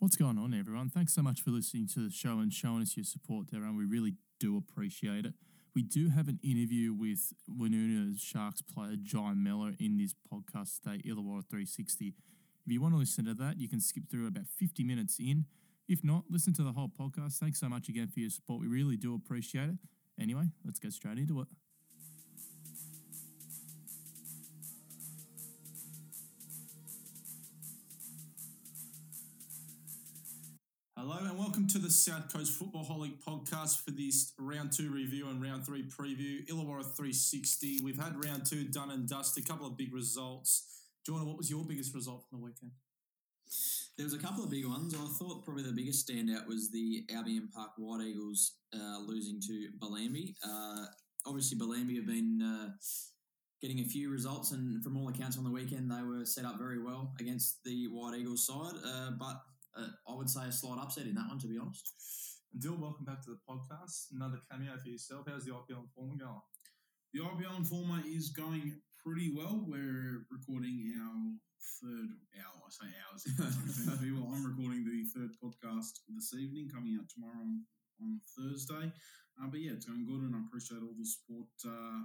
What's going on, everyone? Thanks so much for listening to the show and showing us your support there, and we really do appreciate it. We do have an interview with Woonona Sharks player Jai Mellor in this podcast today, Illawarra 360. If you want to listen to that, you can skip through about 50 minutes in. If not, listen to the whole podcast. Thanks so much again for your support. We really do appreciate it. Anyway, let's get straight into it. The South Coast Football Holic podcast for this round two review and round three preview. Illawarra 360. We've had round two done and dusted, a couple of big results. Jordan, what was your biggest result from the weekend? There was a couple of big ones. I thought probably the biggest standout was the Albion Park White Eagles uh, losing to Bellambi. Uh, obviously, Bellambi have been uh, getting a few results, and from all accounts on the weekend, they were set up very well against the White Eagles side. Uh, but uh, I would say a slight upset in that one, to be honest. And Dill, welcome back to the podcast. Another cameo for yourself. How's the IPL Informer going? The IPL Informer is going pretty well. We're recording our third hour. I say hours. people. I'm recording the third podcast this evening, coming out tomorrow on, on Thursday. Uh, but yeah, it's going good, and I appreciate all the support uh,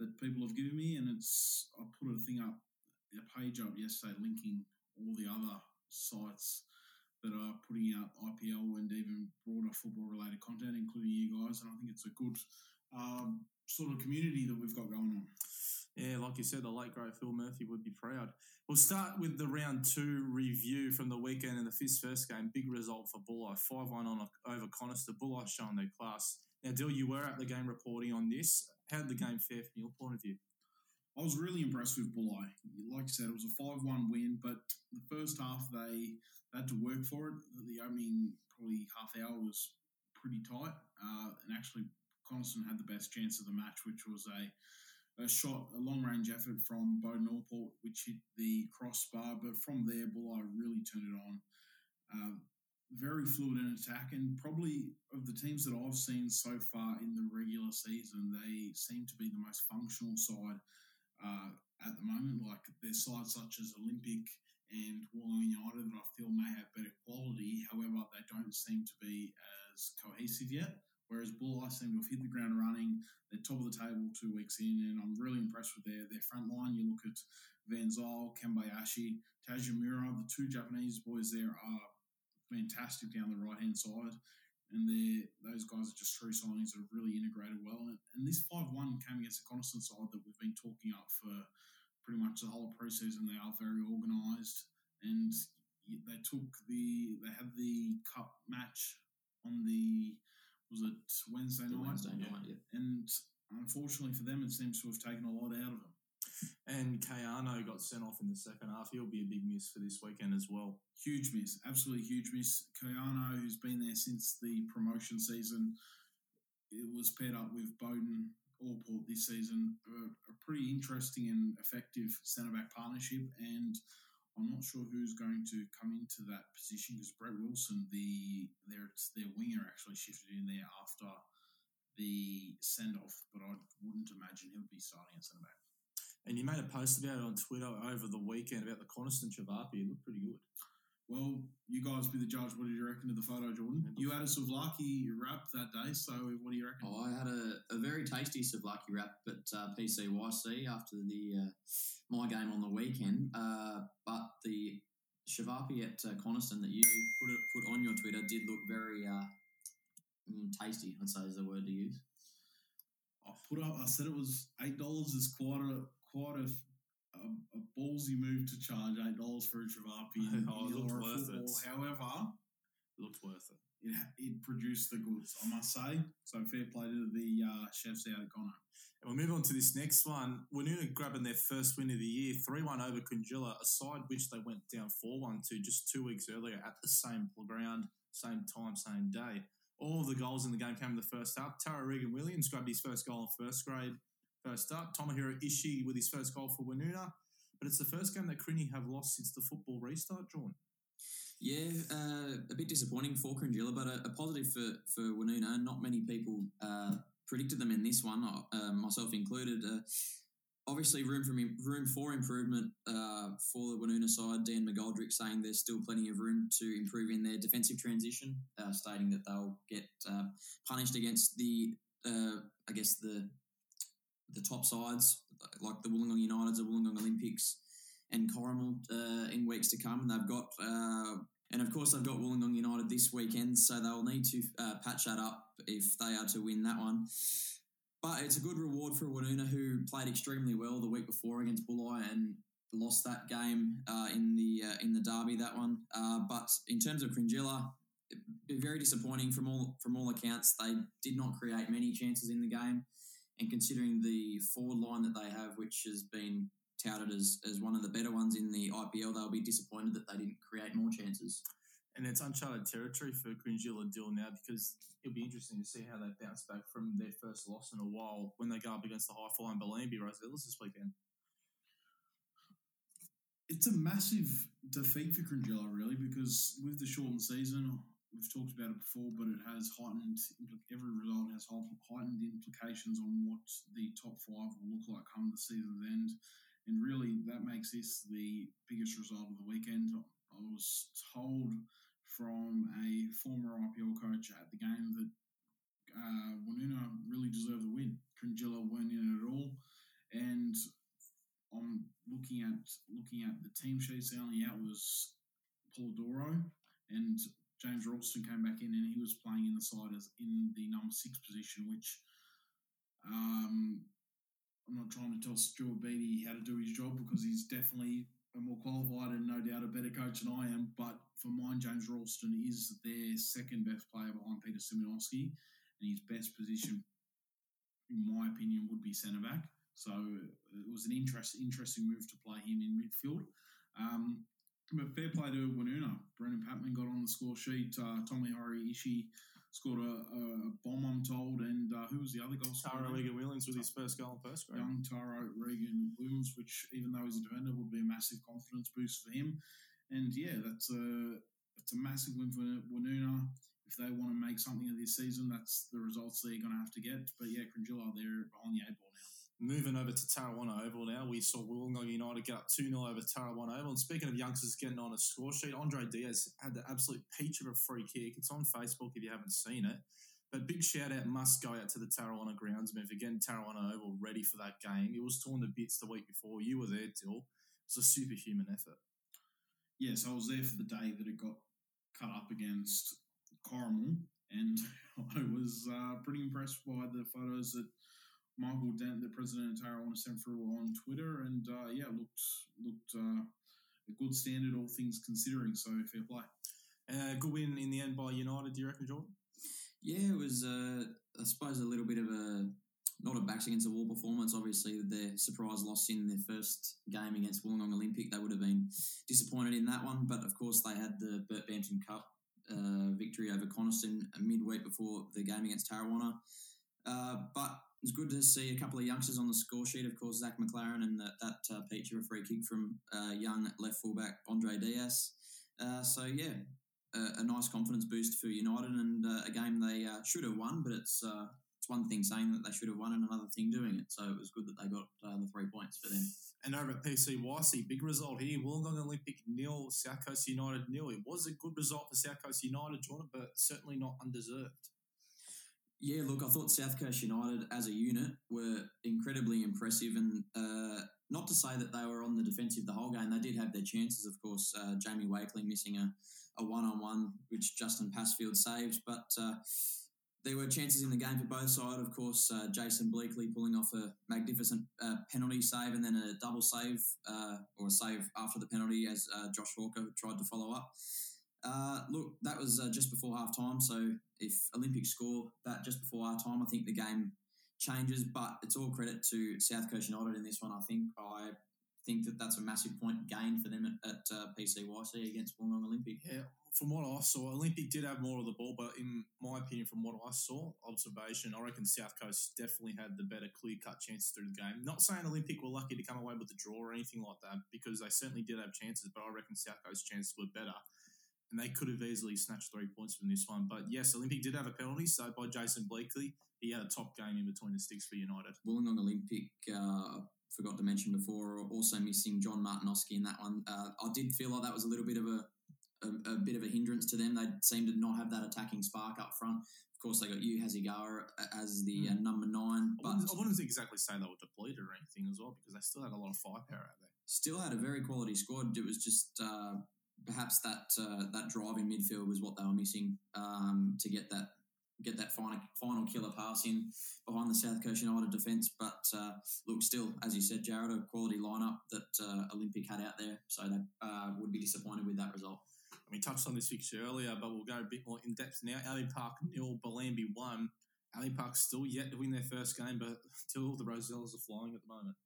that people have given me. And it's I put a thing up, a page up yesterday, linking all the other sites that are putting out IPL and even broader football related content, including you guys. And I think it's a good um, sort of community that we've got going on. Yeah, like you said, the late great Phil Murphy would be proud. We'll start with the round two review from the weekend in the FIS first game. Big result for Bulli, 5 1 on over Coniston. Bulli showing their class. Now, Dill, you were at the game reporting on this. How did the game fare from your point of view? I was really impressed with Bulli. Like I said, it was a 5 1 win, but the first half they, they had to work for it. The opening probably half hour was pretty tight, uh, and actually, Coniston had the best chance of the match, which was a a shot, a long range effort from Beauden Allport, which hit the crossbar. But from there, Bulli really turned it on. Uh, very fluid in attack, and probably of the teams that I've seen so far in the regular season, they seem to be the most functional side uh, at the moment. Like there's sides such as Olympic and Wollongong United that I feel may have better quality. However, they don't seem to be as cohesive yet. Whereas Bulli seem to have hit the ground running. They're top of the table two weeks in, and I'm really impressed with their, their front line. You look at Van Zyl, Kenbayashi, Tajimura, the two Japanese boys there are fantastic down the right hand side. And they those guys are just true signings that have really integrated well. And, and this 5 1 came against a Coniston side that we've been talking up for pretty much the whole preseason. They are very organised and they took the, they had the cup match on the was it Wednesday night? Wednesday night, yeah. And unfortunately for them, it seems to have taken a lot out of them. And Kayano got sent off in the second half. He'll be a big miss for this weekend as well. Huge miss, absolutely huge miss. Kayano, who's been there since the promotion season, it was paired up with Beauden Allport this season. A, a pretty interesting and effective centre back partnership, and I'm not sure who's going to come into that position because Brett Wilson, the their their winger, actually shifted in there after the send off, but I wouldn't imagine he'll be starting at centre back. And you made a post about it on Twitter over the weekend about the Coniston Chavapi. It looked pretty good. Well, you guys be the judge. What did you reckon of the photo, Jordan? You had a souvlaki wrap that day, so what do you reckon? Oh, I had a, a very tasty souvlaki wrap at uh, PCYC after the uh, my game on the weekend. Uh, but the Chavapi at uh, Coniston that you put it, put on your Twitter did look very uh, mm, tasty. I'd say is the word to use. I put up. I said it was eight dollars. this quite a quite a a, a ballsy move to charge eight dollars for a Chavapi. oh, it looked worth it. However, it looked worth it. It, it produced the goods, I must say. So fair play to the uh, chefs out of Gono. And we'll move on to this next one. Woonona grabbing their first win of the year, 3 1 over Cringila, a side which they went down 4 1 to just two weeks earlier at the same ground, same time, same day. All the goals in the game came in the first half. Tara Regan Williams grabbed his first goal in first grade first up. Tomohiro Ishii with his first goal for Woonona. But it's the first game that Crini have lost since the football restart, John. Yeah, uh, a bit disappointing for Cringila, but a, a, positive for, for Woonona. Not many people uh, predicted them in this one, uh, myself included. Uh, obviously room for room for improvement uh, for the Woonona side. Dan McGoldrick saying there's still plenty of room to improve in their defensive transition, uh, stating that they'll get punished against the, I guess the the top sides like the Wollongong Uniteds, the Wollongong Olympics, and Corrimal uh, in weeks to come. They've got. Uh, and of course, they've got Wollongong United this weekend, so they'll need to patch that up if they are to win that one. But it's a good reward for Woonona, who played extremely well the week before against Bulli and lost that game uh, in the uh, in the derby. That one, uh, but in terms of Cringila, very disappointing from all from all accounts. They did not create many chances in the game, and considering the forward line that they have, which has been touted as, as one of the better ones in the IPL, they'll be disappointed that they didn't create more chances. And it's uncharted territory for Cringila Dill now because it'll be interesting to see how they bounce back from their first loss in a while when they go up against the high flying Bellambi Rosellas this weekend. It's a massive defeat for Cringila, really, because with the shortened season, we've talked about it before, but it has heightened, every result has heightened implications on what the top five will look like come the season's end. And really, that makes this the biggest result of the weekend. I was told from a former IPL coach at the game that uh, Woonona really deserved the win. Cringila weren't in at all, and I'm looking at looking at the team sheets. The only out was Polidoro, and James Ralston came back in, and he was playing in the side as in the number six position, which um, I'm not trying to tell Stuart Beattie how to do his job because he's definitely a more qualified and no doubt a better coach than I am. But for mine, James Ralston is their second best player behind Peter Simonowski, and his best position, in my opinion, would be centre back. So it was an interest, interesting move to play him in midfield. Um, but fair play to Woonona. Brendan Patman got on the score sheet. Uh, Tomohiro Ishii scored a, a, bomb, I'm told. And uh, who was the other goal scorer? Tara Regan Williams with his first goal in first grade. Young Tara Regan Williams, which even though he's a defender, would be a massive confidence boost for him. And yeah, that's a it's a massive win for Woonona. If they want to make something of this season, that's the results they're going to have to get. But yeah, Cringila, they're behind the eight ball now. Moving over to Tarrawanna Oval now, we saw Wollongong United get up 2 0 over Tarrawanna Oval. And speaking of youngsters getting on a score sheet, Andre Diaz had the absolute peach of a free kick. It's on Facebook if you haven't seen it. But big shout out must go out to the Tarrawanna groundsmen for getting Tarrawanna Oval ready for that game. It was torn to bits the week before. You were there, Dill. It was a superhuman effort. Yes, I was there for the day that it got cut up against Corrimal, and I was uh, pretty impressed by the photos that Michael Dent, the president of Tarrawanna, sent through on Twitter, and uh, yeah, looked looked uh, a good standard, all things considering. So fair play. Uh, good win in the end by United. Do you reckon, Jordan? Yeah, it was. Uh, I suppose a little bit of a not a backs against the wall performance. Obviously, their surprise loss in their first game against Wollongong Olympic, they would have been disappointed in that one. But of course, they had the Bert Bampton Cup uh, victory over Coniston midweek before the game against Tarrawanna. Uh, but was good to see a couple of youngsters on the score sheet. Of course, Zach McLaren and that, that uh, feature a free kick from uh, young left fullback Andre Diaz. Uh, so yeah, a, a, nice confidence boost for United and uh, a game they uh, should have won, but it's uh, it's one thing saying that they should have won and another thing doing it. So it was good that they got the three points for them. And over at PCYC, big result here: Wollongong Olympic nil, South Coast United nil. It was a good result for South Coast United, Jordan, but certainly not undeserved. Yeah, look, I thought South Coast United as a unit were incredibly impressive, and uh, not to say that they were on the defensive the whole game. They did have their chances, of course. Uh, Jamie Wakely missing a, a one-on-one, which Justin Passfield saved, but uh, there were chances in the game for both sides. Of course, uh, Jason Bleakley pulling off a magnificent uh, penalty save and then a double save uh, or a save after the penalty as Josh Walker tried to follow up. Uh, look, that was uh, just before half time. So if Olympic score that just before our time, I think the game changes. But it's all credit to South Coast United in this one. I think I think that that's a massive point gain for them at, at uh, PCYC against Wollongong Olympic. Yeah, from what I saw, Olympic did have more of the ball, but in my opinion, from what I saw, observation, I reckon South Coast definitely had the better clear cut chances through the game. Not saying Olympic were lucky to come away with the draw or anything like that, because they certainly did have chances, but I reckon South Coast chances were better and they could have easily snatched three points from this one. But yes, Olympic did have a penalty, saved by Jason Bleakley. He had a top game in between the sticks for United. Wollongong Olympic uh, forgot to mention before, also missing John Martinoski in that one. Uh, I did feel like that was a little bit of a, a, a bit of a hindrance to them. They seemed to not have that attacking spark up front. Of course, they got you Hasegawa as the uh, number nine, I but wouldn't, I wouldn't exactly say they were depleted or anything as well because they still had a lot of firepower out there. still had a very quality squad. It was just uh, perhaps that uh, that drive in midfield was what they were missing um, to get that get that final final killer pass in behind the South Coast United defence. But uh, look, still, as you said, Jared, a quality lineup that uh, Olympic had out there, so they uh, would be disappointed with that result. Mean, touched on this fixture earlier, but we'll go a bit more in depth now. Albion Park nil, Bellambi one. Albion Park still yet to win their first game, but still the Rosellas are flying at the moment.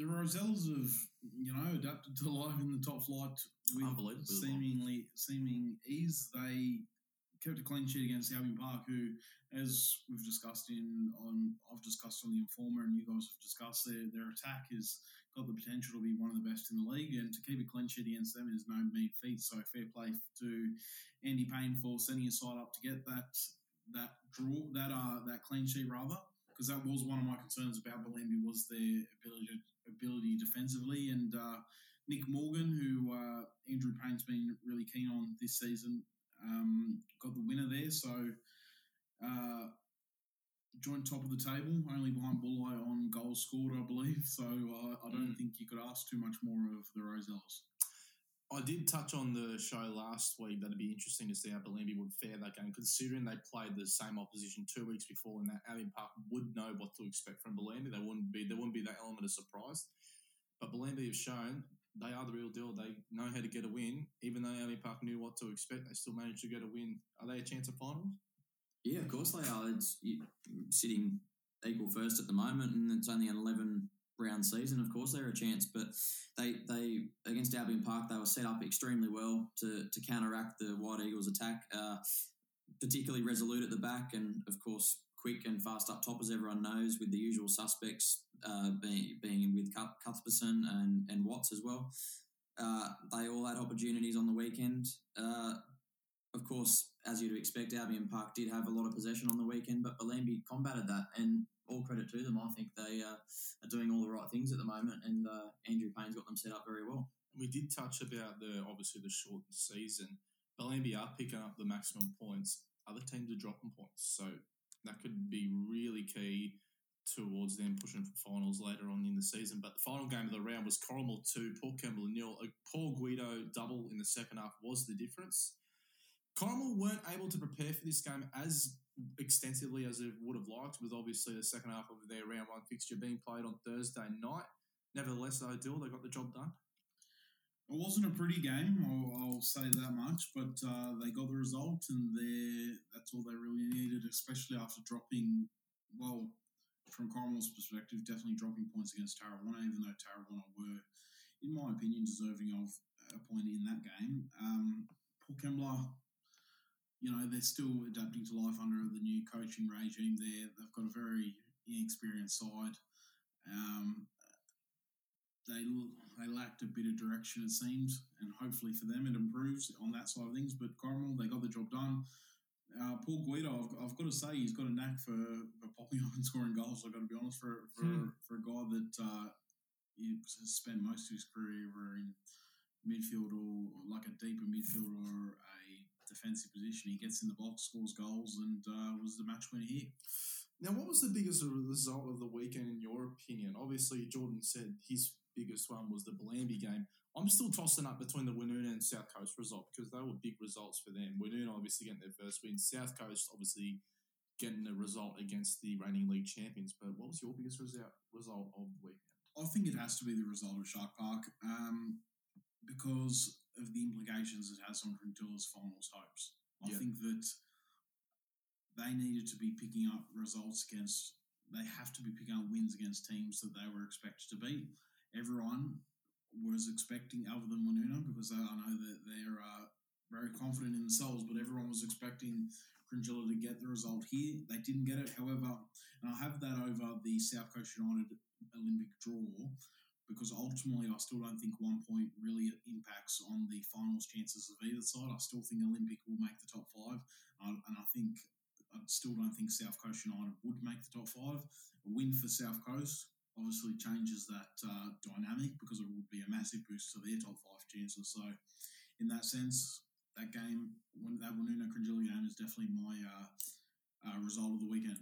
The Rosellas have, you know, adapted to life in the top flight with seemingly seeming ease. They kept a clean sheet against Albion Park, who, as we've discussed in on, I've discussed on the Informer, and you guys have discussed their their attack has got the potential to be one of the best in the league, and to keep a clean sheet against them is no mean feat. So fair play to Andy Payne for sending his side up to get that that draw that uh that clean sheet rather. Because that was one of my concerns about Bellambi was their ability ability defensively, and uh, Nick Morgan, who uh, Andrew Payne's been really keen on this season, um, got the winner there. So uh, joint top of the table, only behind Bulli on goals scored, I believe. So uh, I don't Mm. think you could ask too much more of the Rosellas. I did touch on the show last week that it'd be interesting to see how Bellambi would fare that game, considering they played the same opposition two weeks before, and that Albion Park would know what to expect from Bellambi. They wouldn't be there wouldn't be that element of surprise. But Bellambi have shown they are the real deal. They know how to get a win, even though Albion Park knew what to expect. They still managed to get a win. Are they a chance of finals? Yeah, of course they are. It's sitting equal first at the moment, and it's only an eleven round season. Of course, they're a chance, but they they against Albion Park they were set up extremely well to to counteract the White Eagles' attack. Uh, particularly resolute at the back, and of course quick and fast up top, as everyone knows, with the usual suspects uh, being being with Cuthbertson and and Watts as well. Uh, they all had opportunities on the weekend. Uh, of course, as you'd expect, Albion Park did have a lot of possession on the weekend, but Bellambi combated that, and all credit to them. I think they uh, are doing all the right things at the moment, and uh, Andrew Payne's got them set up very well. We did touch about the obviously the shortened season. Bellambi are picking up the maximum points. Other teams are dropping points, so that could be really key towards them pushing for finals later on in the season. But the final game of the round was Corrimal two, Port Kembla nil. A Paul Guido double in the second half was the difference. Corrimal weren't able to prepare for this game as extensively as they would have liked, with obviously the second half of their round one fixture being played on Thursday night. Nevertheless, Dill, they got the job done. It wasn't a pretty game, I'll, I'll say that much, but uh, they got the result, and that's all they really needed, especially after dropping, well, from Corrimal's perspective, definitely dropping points against Tarrawanna, even though Tarrawanna were, in my opinion, deserving of a point in that game. Um, Port Kembla, you know, they're still adapting to life under the new coaching regime there. They've got a very inexperienced side. Um, they they lacked a bit of direction, it seems, and hopefully for them it improves on that side of things. But Corrimal, they got the job done. Uh, Paul Guido, I've, I've got to say, he's got a knack for, for popping up and scoring goals. I've got to be honest, for for, Hmm. for a guy that uh, he has spent most of his career in midfield or like a deeper midfield or a defensive position, he gets in the box, scores goals, and uh, was the match winner here. Now, what was the biggest result of the weekend in your opinion? Obviously, Jordan said his biggest one was the Bellambi game. I'm still tossing up between the Woonona and South Coast result because they were big results for them. Woonona obviously getting their first win. South Coast obviously getting a result against the reigning league champions. But what was your biggest result result of the weekend? I think it has to be the result of Shark Park um, because of the implications it has on Cringila's finals hopes. I Yeah. think that they needed to be picking up results against, they have to be picking up wins against teams that they were expected to beat. Everyone was expecting, other than Woonona, because I know that they're uh, very confident in themselves, but everyone was expecting Cringila to get the result here. They didn't get it, however, and I have that over the South Coast United Olympic draw because ultimately I still don't think one point really impacts on the finals chances of either side. I still think Olympic will make the top five, um, and I think I still don't think South Coast United would make the top five. A win for South Coast obviously changes that uh, dynamic because it would be a massive boost to their top five chances. So, in that sense, that game, when that Woonona Cringila game, is definitely my uh, uh, result of the weekend.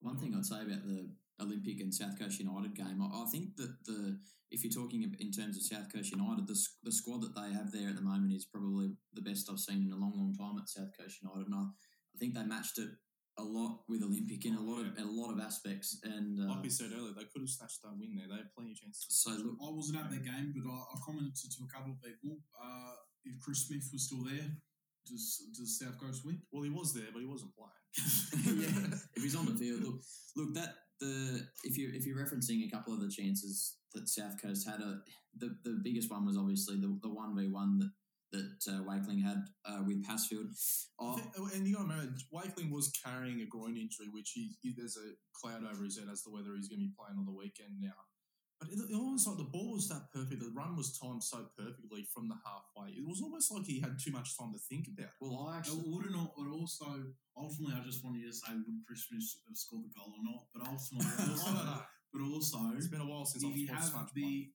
One thing I'd say about the Olympic and South Coast United game, I, I think that the if you're talking in terms of South Coast United, the, the squad that they have there at the moment is probably the best I've seen in a long, long time at South Coast United. And I, I think they matched it a lot with Olympic in a lot of in a lot of aspects. And uh, Like we said earlier, they could have snatched that win there. They had plenty of chances. so look, I wasn't at the game, but I, I commented to a couple of people uh, if Chris Smith was still there, does does South Coast win? Well, he was there, but he wasn't playing. yeah, if he's on the field, look, look that the if you if you're referencing a couple of the chances that South Coast had, a the, the biggest one was obviously the the one v one that that uh, Wakeling had uh, with Passfield. Oh, and you got to remember, Wakeling was carrying a groin injury, which he, he there's a cloud over his head as to whether he's going to be playing on the weekend now. But it, it almost like the ball was that perfect. The run was timed so perfectly from the halfway. It was almost like he had too much time to think about. it. well, I actually wouldn't, know- but also ultimately, I just wanted you to say would Chris Smith have scored the goal or not? But ultimately, also, but also, It's been a while since if I've watched have much play. the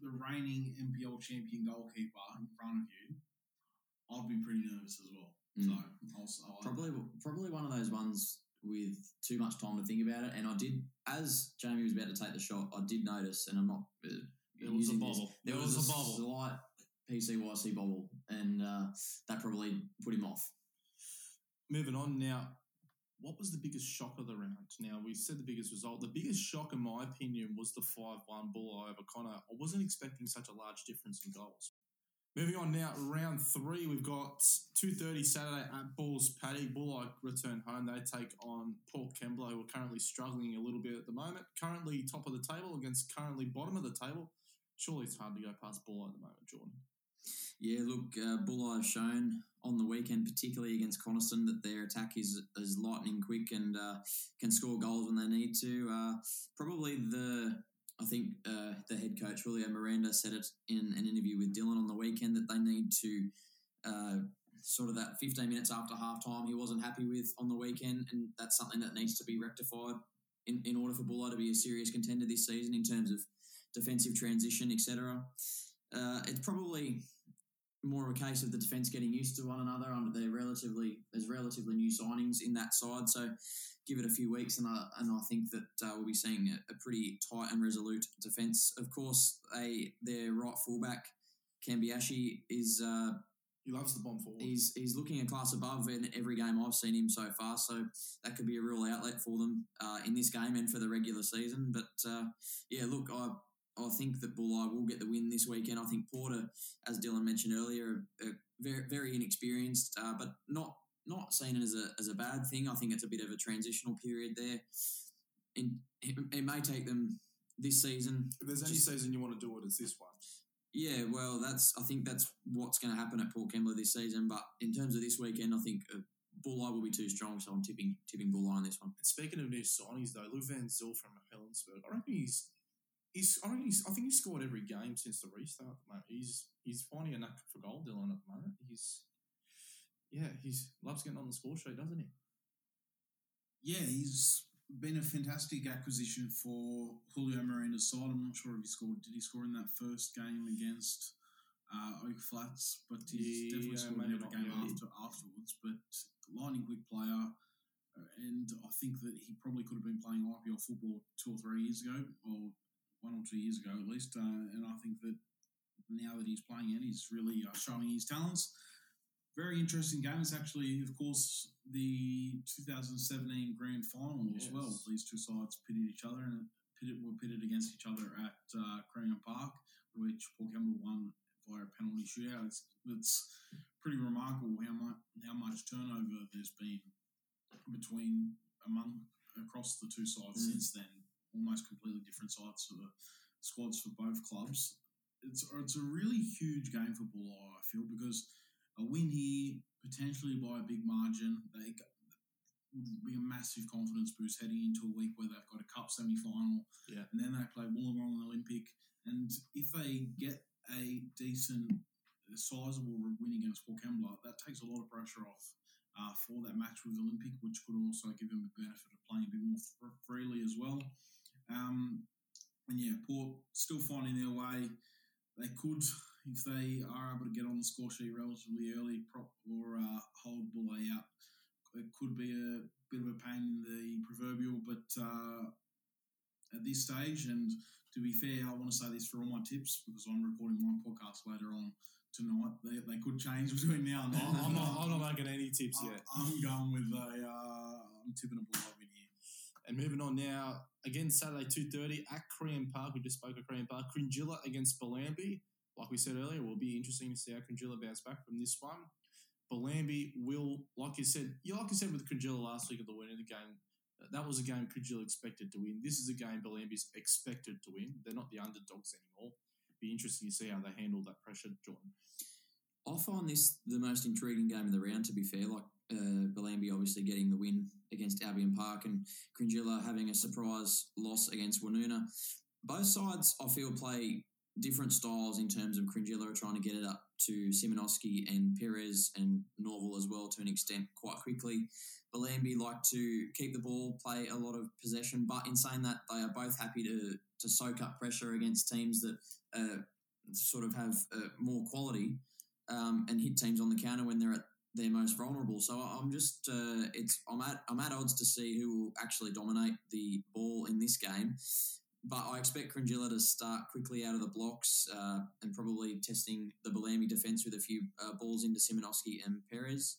the reigning NPL champion goalkeeper in front of you, I'd be pretty nervous as well. Mm. So I'll, I'll probably probably one of those ones with too much time to think about it. And I did, as Jamie was about to take the shot, I did notice, and I'm not. Uh, There was a using this- There, There was, was a, a bobble. slight PCYC bobble, and uh, that probably put him off. Moving on now, what was the biggest shock of the round? Now, we said the biggest result. The biggest shock, in my opinion, was the 5 1 Bull over Connor. I wasn't expecting such a large difference in goals. Moving on now, round three, we've got 2.30 Saturday at Balls Paddock. Bulli return home. They take on Port Kembla, who are currently struggling a little bit at the moment. Currently top of the table against currently bottom of the table. Surely it's hard to go past Bulli at the moment, Jordan. Yeah, look, uh, Bulli have shown on the weekend, particularly against Coniston, that their attack is is lightning quick and uh, can score goals when they need to. Uh, probably the, I think uh, the head coach Julio Miranda said it in an interview with Dylan on the weekend that they need to uh, sort of that 15 minutes after halftime he wasn't happy with on the weekend, and that's something that needs to be rectified in, in order for Bulli to be a serious contender this season in terms of defensive transition, etc. Uh, it's probably more of a case of the defence getting used to one another. Under they're relatively there's relatively new signings in that side, so give it a few weeks, and I and I think that uh, we'll be seeing a, a pretty tight and resolute defence. Of course, they their right fullback Kambiashi is uh, He loves the bomb forward. he's he's looking a class above in every game I've seen him so far. So that could be a real outlet for them uh, in this game and for the regular season. But uh, yeah, look, I I think that Bulli will get the win this weekend. I think Porter, as Dylan mentioned earlier, are very very inexperienced, uh, but not not seen as a as a bad thing. I think it's a bit of a transitional period there. And it, it may take them this season if there's any just- season you want to do it, it's this one. yeah, well, that's I think that's what's going to happen at Port Kembla this season. But in terms of this weekend, I think uh, Bulli will be too strong, so I'm tipping tipping Bulli on this one. And speaking of new signings, though, Lou Van Zyl from Helensburgh, I reckon he's. He's, I, reckon he's, I think he's scored every game since the restart. Moment, he's he's finding a knack for goal, Dylan. At the moment, he's yeah, he's loves getting on the score sheet, doesn't he? Yeah, he's been a fantastic acquisition for Julio Miranda's side. I'm not sure if he scored. Did he score in that first game against uh, Oak Flats? But he's definitely scored in every game yeah. after afterwards. But lightning quick player, uh, and I think that he probably could have been playing IPL football two or three years ago, or one or two years ago at least. Uh, and I think that now that he's playing it, he's really uh, showing his talents very interesting game. It's actually, of course, the 2017 grand final as well. Yes. These two sides pitted each other and pitted, were pitted against each other at uh, Park, which Port Kembla won via a penalty shootout. It's, it's pretty remarkable how much how much turnover there's been between among across the two sides Mm. since then. Almost completely different sides for the squads for both clubs. It's it's a really huge game for Bulli, I feel, because a win here, potentially by a big margin, they would be a massive confidence boost heading into a week where they've got a cup semi final. Yeah. And then they play Wollongong and Olympic. And if they get a decent, sizable win against Port Kembla, that takes a lot of pressure off uh, for that match with Olympic, which could also give them the benefit of playing a bit more fr- freely as well. Um, and yeah, Port still finding their way. They could, if they are able to get on the score sheet relatively early, prop or uh, hold Bulle out. It could be a bit of a pain in the proverbial, but uh, at this stage, and to be fair, I want to say this for all my tips because I'm recording my podcast later on tonight. They, they could change between now and then. I'm, not, I'm not making any tips I- yet. I'm going with a. Uh, I'm tipping a here. And moving on now, again Saturday two thirty at Korean Park. We just spoke of Korean Park. Cringila against Bellambi. Like we said earlier, will be interesting to see how Cringila bounce back from this one. Bellambi will, like you said, you like you said with Cringila last week of the win in the game. Uh, that was a game Cringila expected to win. This is a game Bellambi's expected to win. They're not the underdogs anymore. Be interesting to see how they handle that pressure, Jordan. I find this the most intriguing game of the round. To be fair, like uh, Bellambi obviously getting the win against Albion Park and Cringila having a surprise loss against Woonona. Both sides, I feel, play different styles in terms of Cringila trying to get it up to Simonoski and Perez and Norval as well to an extent quite quickly. Bellambi like to keep the ball, play a lot of possession, but in saying that, they are both happy to to soak up pressure against teams that uh, sort of have uh, more quality um, and hit teams on the counter when they're at their most vulnerable. So I'm just uh, it's I'm at I'm at odds to see who will actually dominate the ball in this game. But I expect Cringila to start quickly out of the blocks uh, and probably testing the Bellambi defence with a few uh, balls into Simonoski and Perez.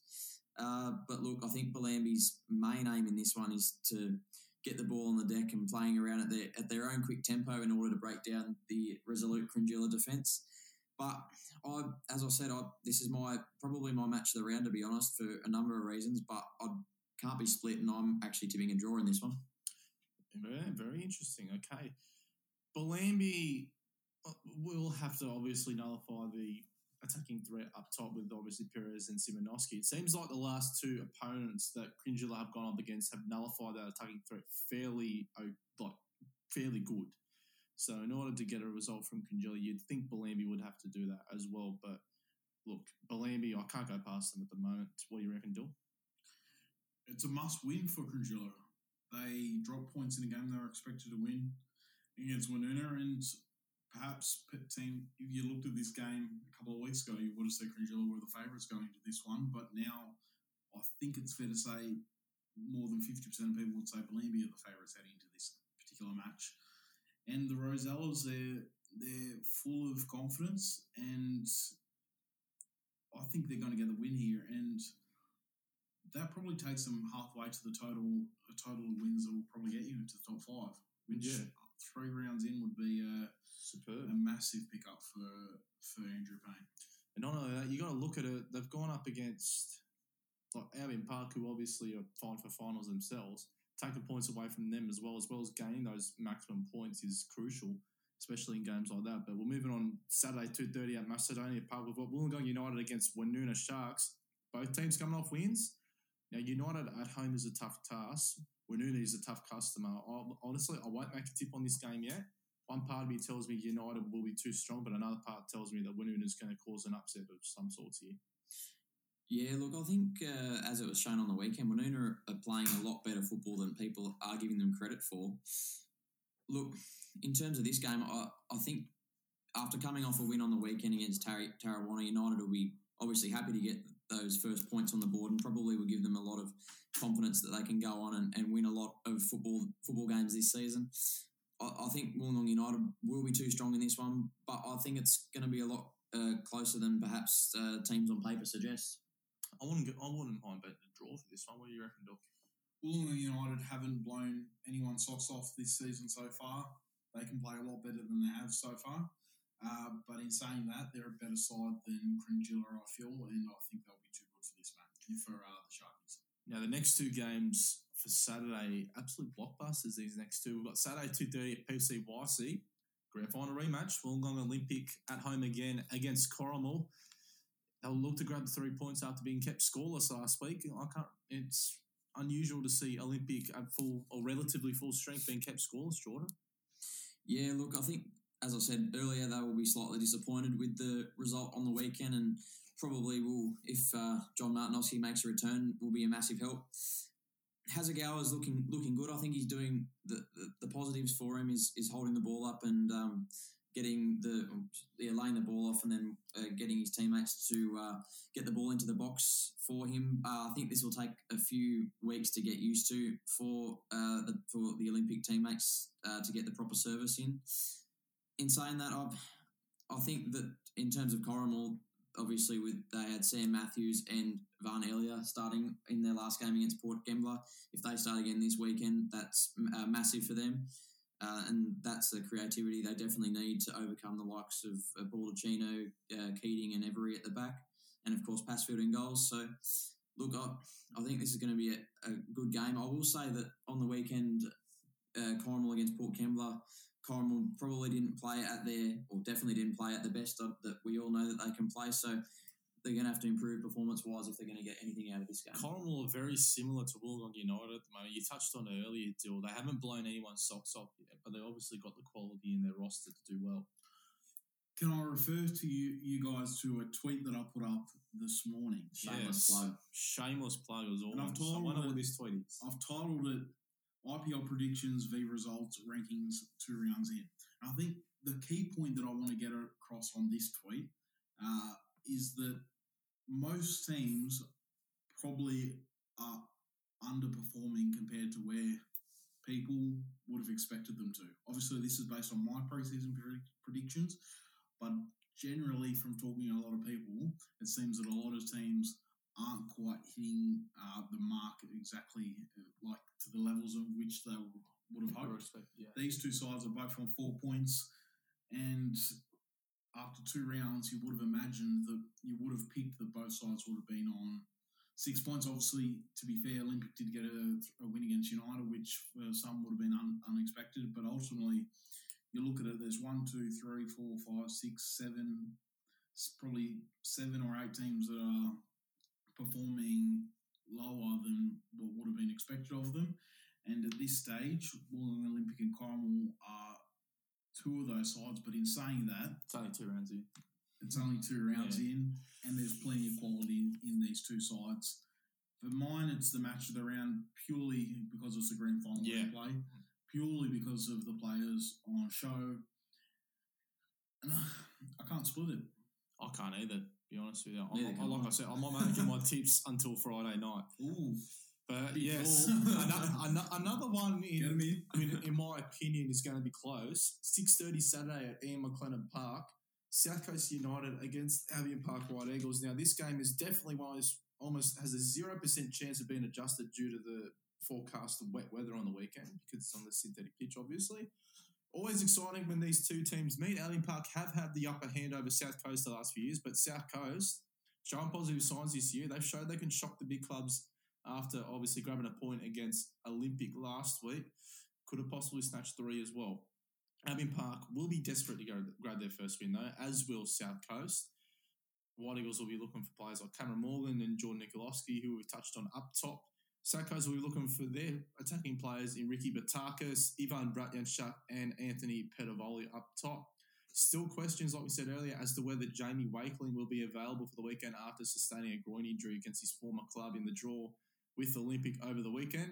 Uh, but look, I think Bellambi's main aim in this one is to get the ball on the deck and playing around at their at their own quick tempo in order to break down the resolute Cringila defence. But I, as I said, I, this is my probably my match of the round to be honest for a number of reasons. But I can't be split, and I'm actually tipping a draw in this one. Very, very interesting. Okay. Bellambi uh, will have to obviously nullify the attacking threat up top with obviously Perez and Simonoski. It seems like the last two opponents that Cringila have gone up against have nullified that attacking threat fairly, like fairly good. So in order to get a result from Cringila, you'd think Bellambi would have to do that as well. But look, Bellambi, I can't go past them at the moment. What do you reckon, Dill? It's a must win for Cringila. They dropped points in a game they were expected to win against Woonona, and perhaps team. If you looked at this game a couple of weeks ago, you would have said Cringila were the favourites going into this one. But now, I think it's fair to say more than fifty percent of people would say Bellambi are the favourites heading into this particular match. And the Rosellas, they're they're full of confidence, and I think they're going to get the win here. And that probably takes them halfway to the total the total of wins that will probably get you into the top five, which Yeah. three rounds in would be a, Superb. a massive pickup for for Andrew Payne. And not only that, you got to look at it. They've gone up against like Albion Park, who obviously are fine for finals themselves. Taking points away from them as well, as well as gaining those maximum points is crucial, especially in games like that. But we're moving on Saturday two thirty at Macedonia Park. We've got Wollongong United against Woonona Sharks. Both teams coming off wins. Now United at home is a tough task. Woonona is a tough customer. I, honestly, I won't make a tip on this game yet. One part of me tells me United will be too strong, but another part tells me that Woonona is going to cause an upset of some sorts here. Yeah, look, I think uh, as it was shown on the weekend, Woonona are playing a lot better football than people are giving them credit for. Look, in terms of this game, I, I think after coming off a win on the weekend against Tar- Tarrawanna, United will be obviously happy to get those first points on the board and probably will give them a lot of confidence that they can go on and, and win a lot of football football games this season. I, I think Wollongong United will be too strong in this one, but I think it's going to be a lot uh, closer than perhaps uh, teams on paper suggest. I wouldn't. Go, I wouldn't mind betting a draw for this one. What do you reckon, Doc? Wollongong United haven't blown anyone's socks off this season so far. They can play a lot better than they have so far. Uh, but in saying that, they're a better side than Cringila, I feel, and I think they'll be too good for this match for uh, the Sharkies. Now the next two games for Saturday, absolute blockbusters. These next two, we've got Saturday two thirty at PCYC, grand final rematch. Wollongong Olympic at home again against Corrimal. They'll look to grab the three points after being kept scoreless last week. I can't. It's unusual to see Olympic at full or relatively full strength being kept scoreless. Jordan. Yeah, look, I think as I said earlier, they will be slightly disappointed with the result on the weekend, and probably will, if uh, John Martinowski makes a return, will be a massive help. Hasegawa is looking looking good. I think he's doing the, the, the positives for him is is holding the ball up and um, getting the yeah, laying the ball off and then uh, getting his teammates to uh, get the ball into the box for him. Uh, I think this will take a few weeks to get used to for uh, the for the Olympic teammates uh, to get the proper service in. In saying that, I've, I think that in terms of Corrimal, obviously with they had Sam Matthews and Van Elia starting in their last game against Port Kembla. If they start again this weekend, that's uh, massive for them. Uh, and that's the creativity they definitely need to overcome the likes of uh, Baldacchino, uh, Keating, and Every at the back, and of course Passfield in goals. So, look, I, I think this is going to be a, a, good game. I will say that on the weekend, uh, Corrimal against Port Kembla, Corrimal probably didn't play at their, or definitely didn't play at the best that we all know that they can play. So they're going to have to improve performance wise if they're going to get anything out of this game. Corrimal are very similar to Wollongong United at the moment. You touched on it earlier, Dill. They haven't blown anyone's socks off yet, but they obviously got the quality in their roster to do well. Can I refer to you, you guys to a tweet that I put up this morning? Shameless yes. plug. Shameless plug as always. I've titled I wonder what this tweet is. I've titled it IPL predictions v results rankings two rounds in. And I think the key point that I want to get across on this tweet uh, is that most teams probably are underperforming compared to where people would have expected them to. Obviously, this is based on my preseason predictions, but generally, from talking to a lot of people, it seems that a lot of teams aren't quite hitting uh, the mark exactly uh, like to the levels of which they would have hoped. yeah. These two sides are both on four points, and after two rounds, you would have imagined that you would have picked that both sides would have been on six points. Obviously, to be fair, Olympic did get a, a win against United, which for some would have been un, unexpected. But ultimately, you look at it, there's one, two, three, four, five, six, seven, probably seven or eight teams that are performing lower than what would have been expected of them. And at this stage, Wollongong Olympic and Corrimal are two of those sides. But in saying that, it's only two rounds in. It's only two rounds yeah. in, and there's plenty of quality in, these two sides. For mine, it's the match of the round purely because it's a grand final yeah. play, purely because of the players on show. And uh, I can't split it. I can't either. Be honest with you, I'm, like I said, I'm not managing my tips until Friday night. Ooh. But yes, another, another one in, I mean, in my opinion, is going to be close. Six thirty Saturday at Ian McLennan Park, South Coast United against Albion Park White Eagles. Now, this game is definitely one of almost has a zero percent chance of being adjusted due to the forecast of wet weather on the weekend because it's on the synthetic pitch, obviously. Always exciting when these two teams meet. Albion Park have had the upper hand over South Coast the last few years, but South Coast showing positive signs this year. They've showed they can shock the big clubs after obviously grabbing a point against Olympic last week. Could have possibly snatched three as well. Albion Park will be desperate to go grab their first win though, as will South Coast. White Eagles will be looking for players like Cameron Morgan and Jordan Nikolowski, who we've touched on up top. South Coast will be looking for their attacking players in Ricky Batakis, Ivan Bratyanchuk, and Anthony Petavoli up top. Still questions, like we said earlier, as to whether Jamie Wakeling will be available for the weekend after sustaining a groin injury against his former club in the draw with Olympic over the weekend.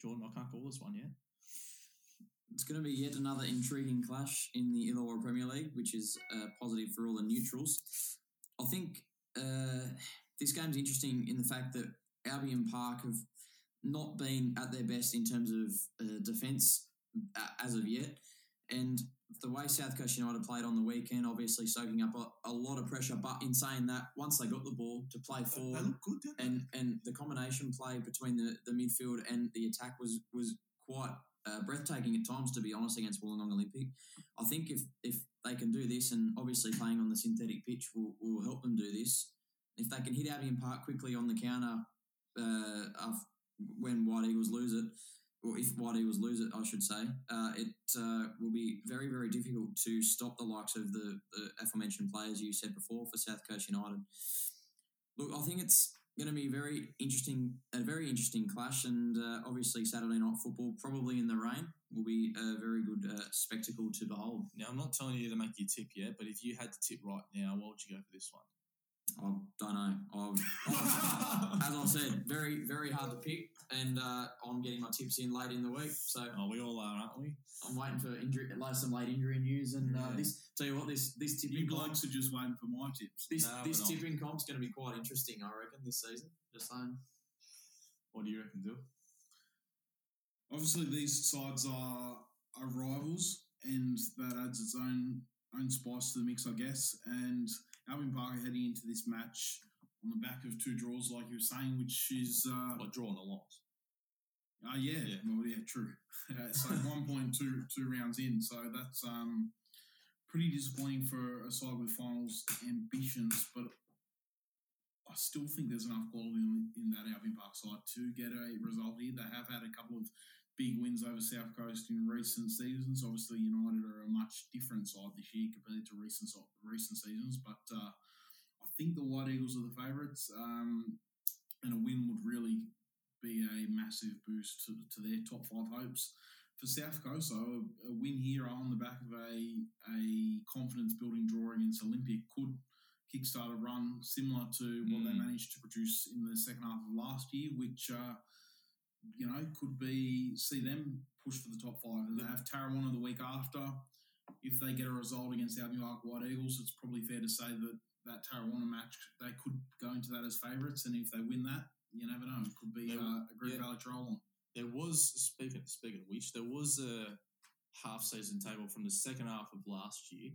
Jordan, I can't call this one yet. It's going to be yet another intriguing clash in the Illawarra Premier League, which is uh, positive for all the neutrals. I think uh, this game's interesting in the fact that Albion Park have not been at their best in terms of uh, defence uh, as of yet. And the way South Coast United played on the weekend, obviously soaking up a, a, lot of pressure. But in saying that, once they got the ball to play forward, good, and and the combination play between the, the midfield and the attack was was quite uh, breathtaking at times, to be honest, against Wollongong Olympic. I think if if they can do this, and obviously playing on the synthetic pitch will, will help them do this. If they can hit Albion Park quickly on the counter uh, when White Eagles lose it, or if White Eagles lose it, I should say, uh, it uh, will be very, very difficult to stop the likes of the, the, aforementioned players you said before for South Coast United. Look, I think it's going to be very interesting, a very interesting clash, and uh, obviously Saturday night football, probably in the rain, will be a very good uh, spectacle to behold. Now, I'm not telling you to make your tip yet, but if you had to tip right now, what would you go for this one? I don't know. I've, as I said, very, very hard to pick, and uh, I'm getting my tips in late in the week, so Oh, we all are, aren't we? I'm waiting for injury, like some late injury news, and uh, this. Tell you what, this this You tipping comp, blokes are just waiting for my tips. this No, this tipping comp's going to be quite interesting, I reckon, this season. Just saying. What do you reckon, Dill? Obviously, these sides are, are rivals, and that adds its own own spice to the mix, I guess. And Albion Park heading into this match on the back of two draws, like you were saying, which is uh, Like drawing a loss. Uh yeah, Yeah. well, yeah, true. Uh, so one point two two rounds in, so that's um pretty disappointing for a side with finals ambitions, but. I still think there's enough quality in, in that Albion Park side to get a result here. They have had a couple of big wins over South Coast in recent seasons. Obviously, United are a much different side this year compared to recent recent seasons. But uh, I think the White Eagles are the favourites, um, and a win would really be a massive boost to, to their top five hopes. For South Coast, so a, a win here on the back of a a confidence building draw against Olympic could kickstart a run similar to what they Mm. managed to produce in the second half of last year, which uh, you know could be see them push for the top five. And they have Tarrawanna the week after. If they get a result against Albion Park White Eagles, it's probably fair to say that that Tarrawanna match they could go into that as favourites, and if they win that, you never know. It could be They- uh, a Great yeah. Valley trial on. There was speaking speaking of which, there was a half season table from the second half of last year,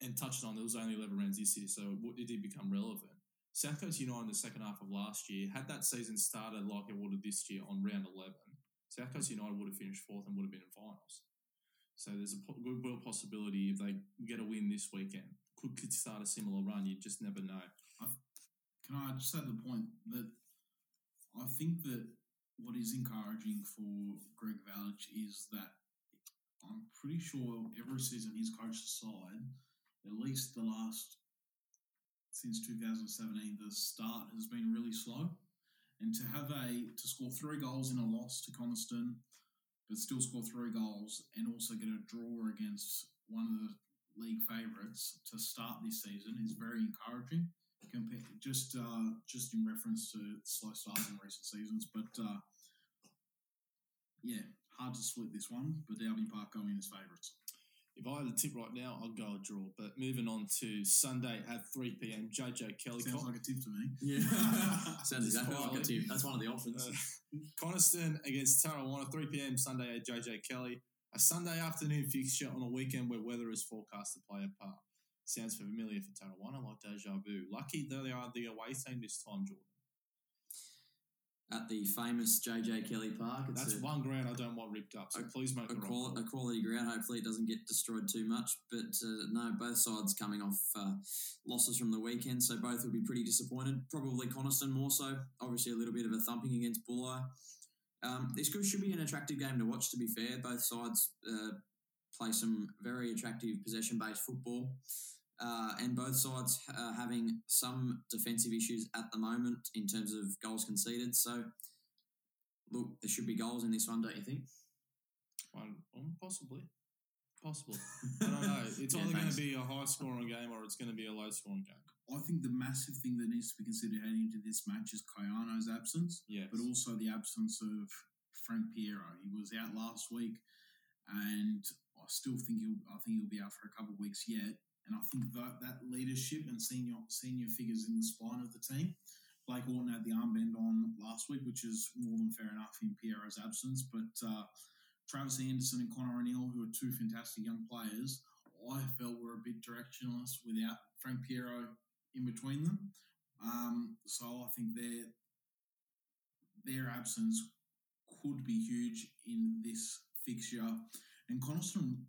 and touched on there was only eleven rounds this year, so it did become relevant. South Coast United in the second half of last year had that season started like it would have this year on round eleven. South Coast United would have finished fourth and would have been in finals. So there's a good real possibility if they get a win this weekend, could, could start a similar run. You just never know. Can I just add the point that I think that what is encouraging for Greg Valich is that I'm pretty sure every season he's coached the side, at least the last since 2017, the start has been really slow. And to have a to score three goals in a loss to Coniston, but still score three goals and also get a draw against one of the league favourites to start this season is very encouraging compared just uh, just in reference to slow starts in recent seasons. But uh, yeah, hard to split this one. But Albion Park go in as favourites. If I had a tip right now, I'd go a draw. But moving on to Sunday at 3 p.m., JJ Kelly. Sounds Con- like a tip to me. Yeah, sounds exactly like a tip. That's one of the options. Uh, Coniston against Tarrawanna, 3 p.m. Sunday at JJ Kelly. A Sunday afternoon fixture on a weekend where weather is forecast to play a part. Sounds familiar for Tarrawanna, like deja vu. Lucky though they are the away team this time, Jordan. At the famous JJ Kelly Park, That's a, one ground I don't want ripped up, so a- please make a, quali- a quality ground. Hopefully, it doesn't get destroyed too much. But uh, no, both sides coming off uh, losses from the weekend, so both will be pretty disappointed. Probably Coniston more so. Obviously, a little bit of a thumping against Bulli. Um, this could, should be an attractive game to watch. To be fair, both sides uh, play some very attractive possession-based football. Uh, and both sides uh, having some defensive issues at the moment in terms of goals conceded. So, look, there should be goals in this one, don't you think? One, um, possibly. Possible. I don't know. It's Yeah, either going to be a high scoring game or it's going to be a low scoring game. I think the massive thing that needs to be considered heading into this match is Kayano's absence. Yeah. but also the absence of Frank Piero. He was out last week, and I still think he'll. I think he'll be out for a couple of weeks yet. And I think that that leadership and senior senior figures in the spine of the team. Blake Orton had the armband on last week, which is more than fair enough in Piero's absence. But uh, Travis Anderson and Connor O'Neill, who are two fantastic young players, I felt were a bit directionless without Frank Piero in between them. Um, so I think their their absence could be huge in this fixture. And Coniston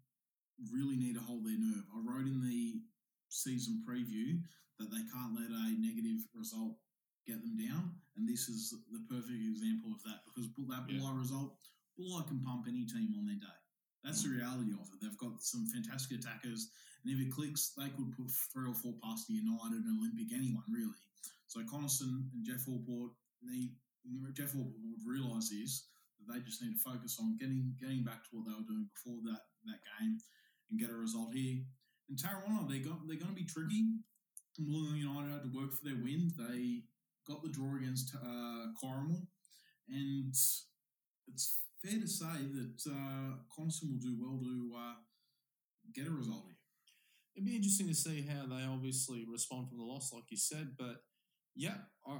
really need to hold their nerve. I wrote in the season preview that they can't let a negative result get them down, and this is the perfect example of that because that Yeah. Bulli result, Bulli can pump any team on their day. That's the mm. reality of it. They've got some fantastic attackers, and if it clicks, they could put three or four past the United and Olympic, anyone really. So Coniston and Jeff Allport need Jeff Allport would realise this that they just need to focus on getting getting back to what they were doing before that that game and get a result here. And Tarrawanna, they got they're going to be tricky. Wollongong United had to work for their win. They got the draw against uh, Corrimal, and it's fair to say that uh, Coniston will do well to uh, get a result here. It'd be interesting to see how they obviously respond from the loss, like you said. But yeah, I,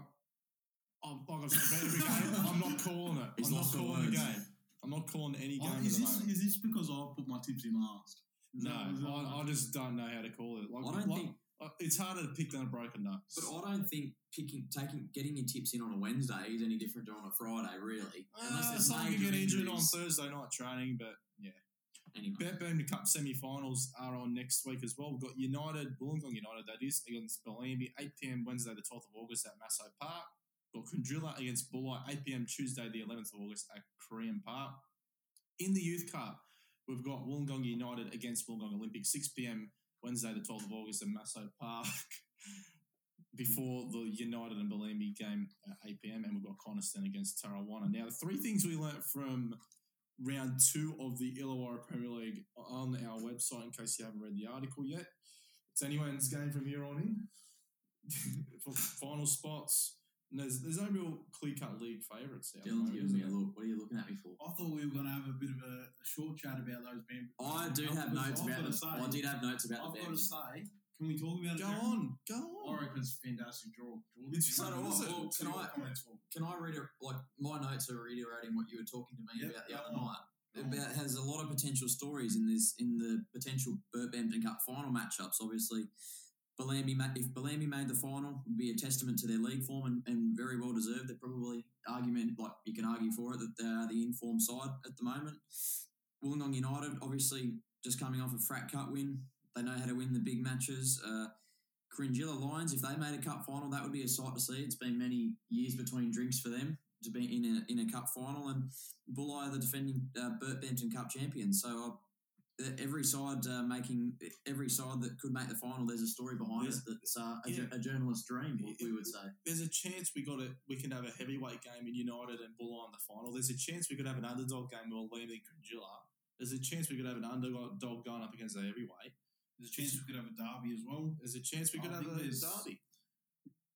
I'm, like I've said every game, I'm not calling it. He's I'm not calling the game. I'm not calling any game Oh, is, this, is this because I put my tips in last? Is no, that- is that what I, I just don't know how to call it. Like, I don't like- think- uh, it's harder to pick than a broken nose. But I don't think picking, taking, getting your tips in on a Wednesday is any different to on a Friday, really. uh, there's some major get injured on. Thursday night training, but yeah. Anyway, Bert Bampton Cup semi-finals are on next week as well. We've got United, Wollongong United, that is, against Bellambi, 8 p.m. Wednesday, the 12th of August at Masso Park. We've got Cringila against Bulli, 8 p.m. Tuesday, the 11th of August at Korean Park. In the Youth Cup, we've got Wollongong United against Wollongong Olympic, 6 p.m. Wednesday, the 12th of August at Masso Park. Before the United and Bellambi game at 8 p.m. and we've got Coniston against Tarrawanna. Now, the three things we learnt from round two of the Illawarra Premier League on our website in case you haven't read the article yet. It's anyone's game from here on in. For final spots. And there's there's no real clear cut league favourites there. Dylan's giving me a look. What are you looking at me for? I thought we were going to have a bit of a, a short chat about those band. I do I've notes about got the, to say- I did have notes about I've the got to band. say, can we talk about it? Go Darren? on, go I on. reckon it's a fantastic draw. Jordan. It's You so wanna- awesome. well, Can I- Can I read it? Like my notes are reiterating what you were talking to me Yep, about the other on. night. Go on. About has a lot of potential stories in this in the potential Bert Bampton Cup final matchups. Obviously, Bellambi ma- if Bellambi made the final, would be a testament to their league form and, and very well deserved. They're probably argument like you can argue for it that they are the informed side at the moment. Wollongong United, obviously, just coming off a frat cup win, they know how to win the big matches. Uh, Cringila Lions, if they made a cup final, that would be a sight to see. It's been many years between drinks for them to be in a in a cup final, and Bulli are the defending uh, Bert Bampton Cup champions. So every side uh, making every side that could make the final, there's a story behind it that's uh, a, Yeah. a journalist's dream. We would say. There's a chance we got it. We can have a heavyweight game in United and Bull in the final. There's a chance we could have an underdog game with Liam and Cringila. There's a chance we could have an underdog going up against a heavyweight. There's a chance we could have a derby as well. There's a chance we could I have a derby.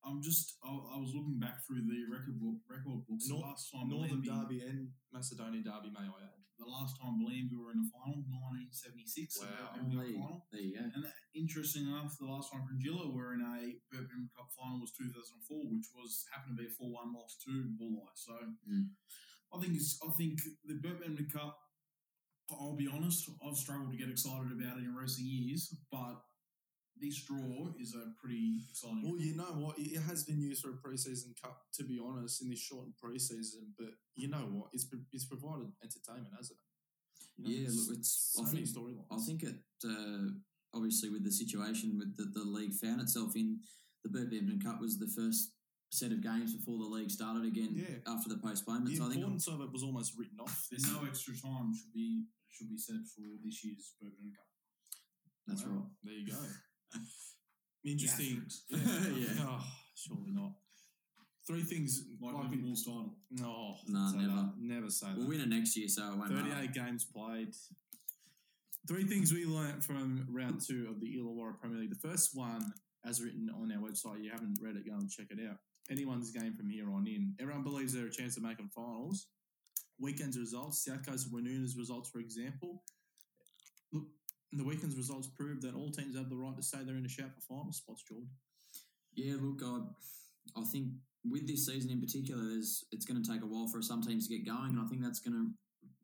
I'm just, I, I was looking back through the record book, record books. Nor- the last time Northern Derby and Macedonian Derby, may I add. The last time Bellambi were in the final, 1976. the Wow. Bert Bampton There you- final. There you go. And that, interesting enough, the last time Cringila were in a Bert Bampton Cup final was 2004, which was happened to be a 4-1 loss to Bulli. So Mm. I think it's, I think the Bert Bampton Cup. I'll be honest, I've struggled to get excited about it in recent years, but this draw is a pretty exciting. Well, you know what? It has been used for a preseason cup, to be honest, in this shortened preseason. But you know what? It's it's provided entertainment, hasn't it? You know, Yeah, there's look, it's. so I think storylines. I think it uh, obviously with the situation with the, the league found itself in the Bert Bampton Cup was the first set of games before the league started again Yeah. after the the postponement. So I think importance of it was almost written off. There's no extra time should be should be said for this year's Bert Bampton Cup. that's Wow, right. There you go. Interesting. The Yeah. Yeah. Oh, surely not. Three things. Like like we- Liverpool's title. no, oh, Nah, say never. that. Never say We'll that. win it next year, so it won't matter. 38 games played. Three things we learnt from round two of the Illawarra Premier League. The first one, as written on our website, you haven't read it, go and check it out. Anyone's game from here on in. Everyone believes they're a chance of making finals. Weekend's results, South Coast Woonona's results, for example. Look, the weekend's results prove that all teams have the right to say they're in a shout for final spots, Jordan. Yeah, look, I, I think with this season in particular, it's going to take a while for some teams to get going, and I think that's going to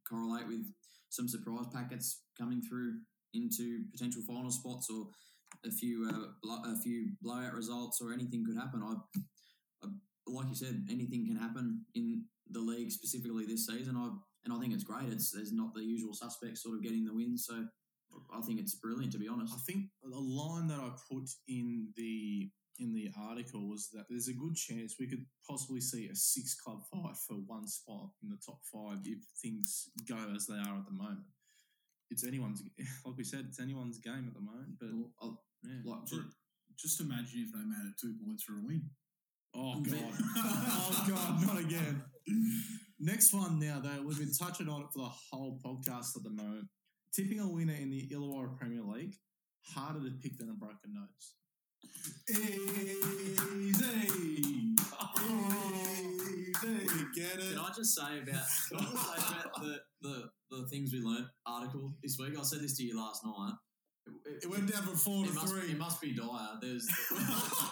correlate with some surprise packets coming through into potential final spots or a few uh, a few blowout results or anything could happen. I, I like you said, anything can happen in the league specifically this season. I and I think it's great. It's there's not the usual suspects sort of getting the wins, so I think it's brilliant to be honest. I think the line that I put in the in the article was that there's a good chance we could possibly see a six club fight for one spot in the top five if things go as they are at the moment. It's anyone's, like we said, it's anyone's game at the moment. But Well, I'll- yeah. like for, Ju- Just imagine if they made it two points for a win. oh god, oh god, not again. Next one now, though, we've been touching on it for the whole podcast at the moment. Tipping a winner in the Illawarra Premier League harder to pick than a broken nose. Easy. I just say about can I just say about the, the the things we learnt article this week? I said this to you last night. It went down from four to It must, three. it must be dire. There's,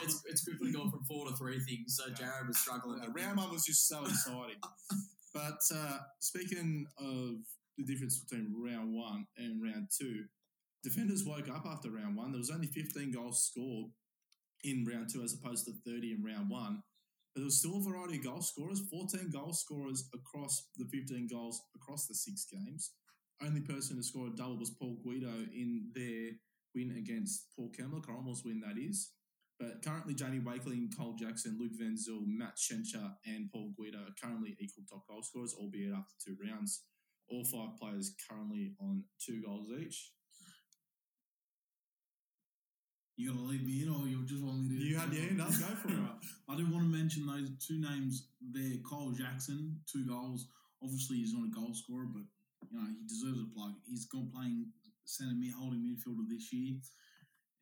it's, it's quickly gone from four to three things. So Jared was struggling. With round one was just so exciting. but uh, speaking of the difference between round one and round two, defenders woke up after round one. There was only 15 goals scored in round two as opposed to 30 in round one. But there was still a variety of goal scorers, 14 goal scorers across the 15 goals across the six games. Only person who scored a double was Paul Guido in their win against Port Kembla, Corrimal's win that is. But currently, Jamie Wakeling, Cole Jackson, Luke Van Zyl, Matt Schencher, and Paul Guido are currently equal top goal scorers, albeit after two rounds. All five players currently on two goals each. You gonna leave me in, or you just want me to? You had your hand up, go for it. I do want to mention those two names there. Cole Jackson, two goals. Obviously, he's not a goal scorer, but you know he deserves a plug. He's gone playing centre mid, holding midfielder this year,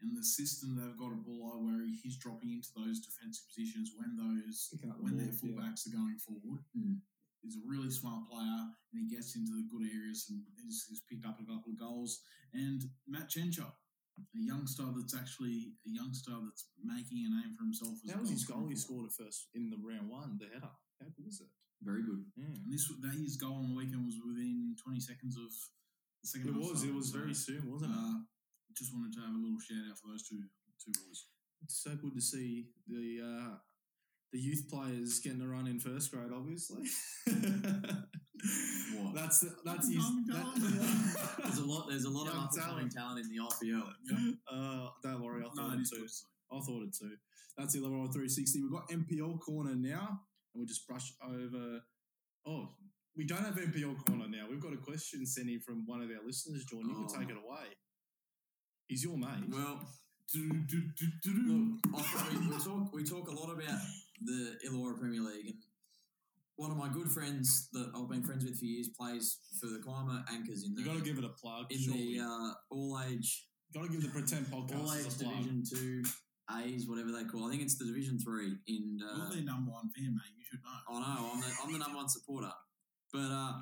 and the system they've got a Bulli where he's dropping into those defensive positions when those Picking up when their ball, yeah. fullbacks are going forward. Mm. He's a really smart player, and he gets into the good areas and he's, he's picked up a couple of goals. And Matt Chencher, a youngster that's actually a youngster that's making a name for himself. As That a was his goal goal he scored at first in the round one, the header. How good is it? Very good. Yeah. And this that his goal on the weekend was within 20 seconds of the second. It half was. It was So, very soon, wasn't it? Uh, just wanted to have a little shout out for those two two boys. It's so good to see the uh, the youth players getting a run in first grade. Obviously, What? That's that's his. That- There's a lot. There's a lot Young of up and coming talent in the IPL. uh, don't worry, I No, thought it it is too. good. to see. I thought it too. That's the Illawarra 360. We've got MPL corner now, and we just brush over. Oh, we don't have MPL corner now. We've got a question sent in from one of our listeners, John. You Oh. can take it away. He's your mate. Well, Do, do, do, do, do. look, we, we talk we talk a lot about the Illawarra Premier League, and one of my good friends that I've been friends with for years plays for the Climber Anchors in the you got to give it a plug. in surely. the uh, all age got to give the pretend podcast all age a plug. Division Two A's, whatever they call. I think it's the Division Three in. Uh, You're their number one fan, mate. You should know. I know I'm the I'm the number one supporter. But uh,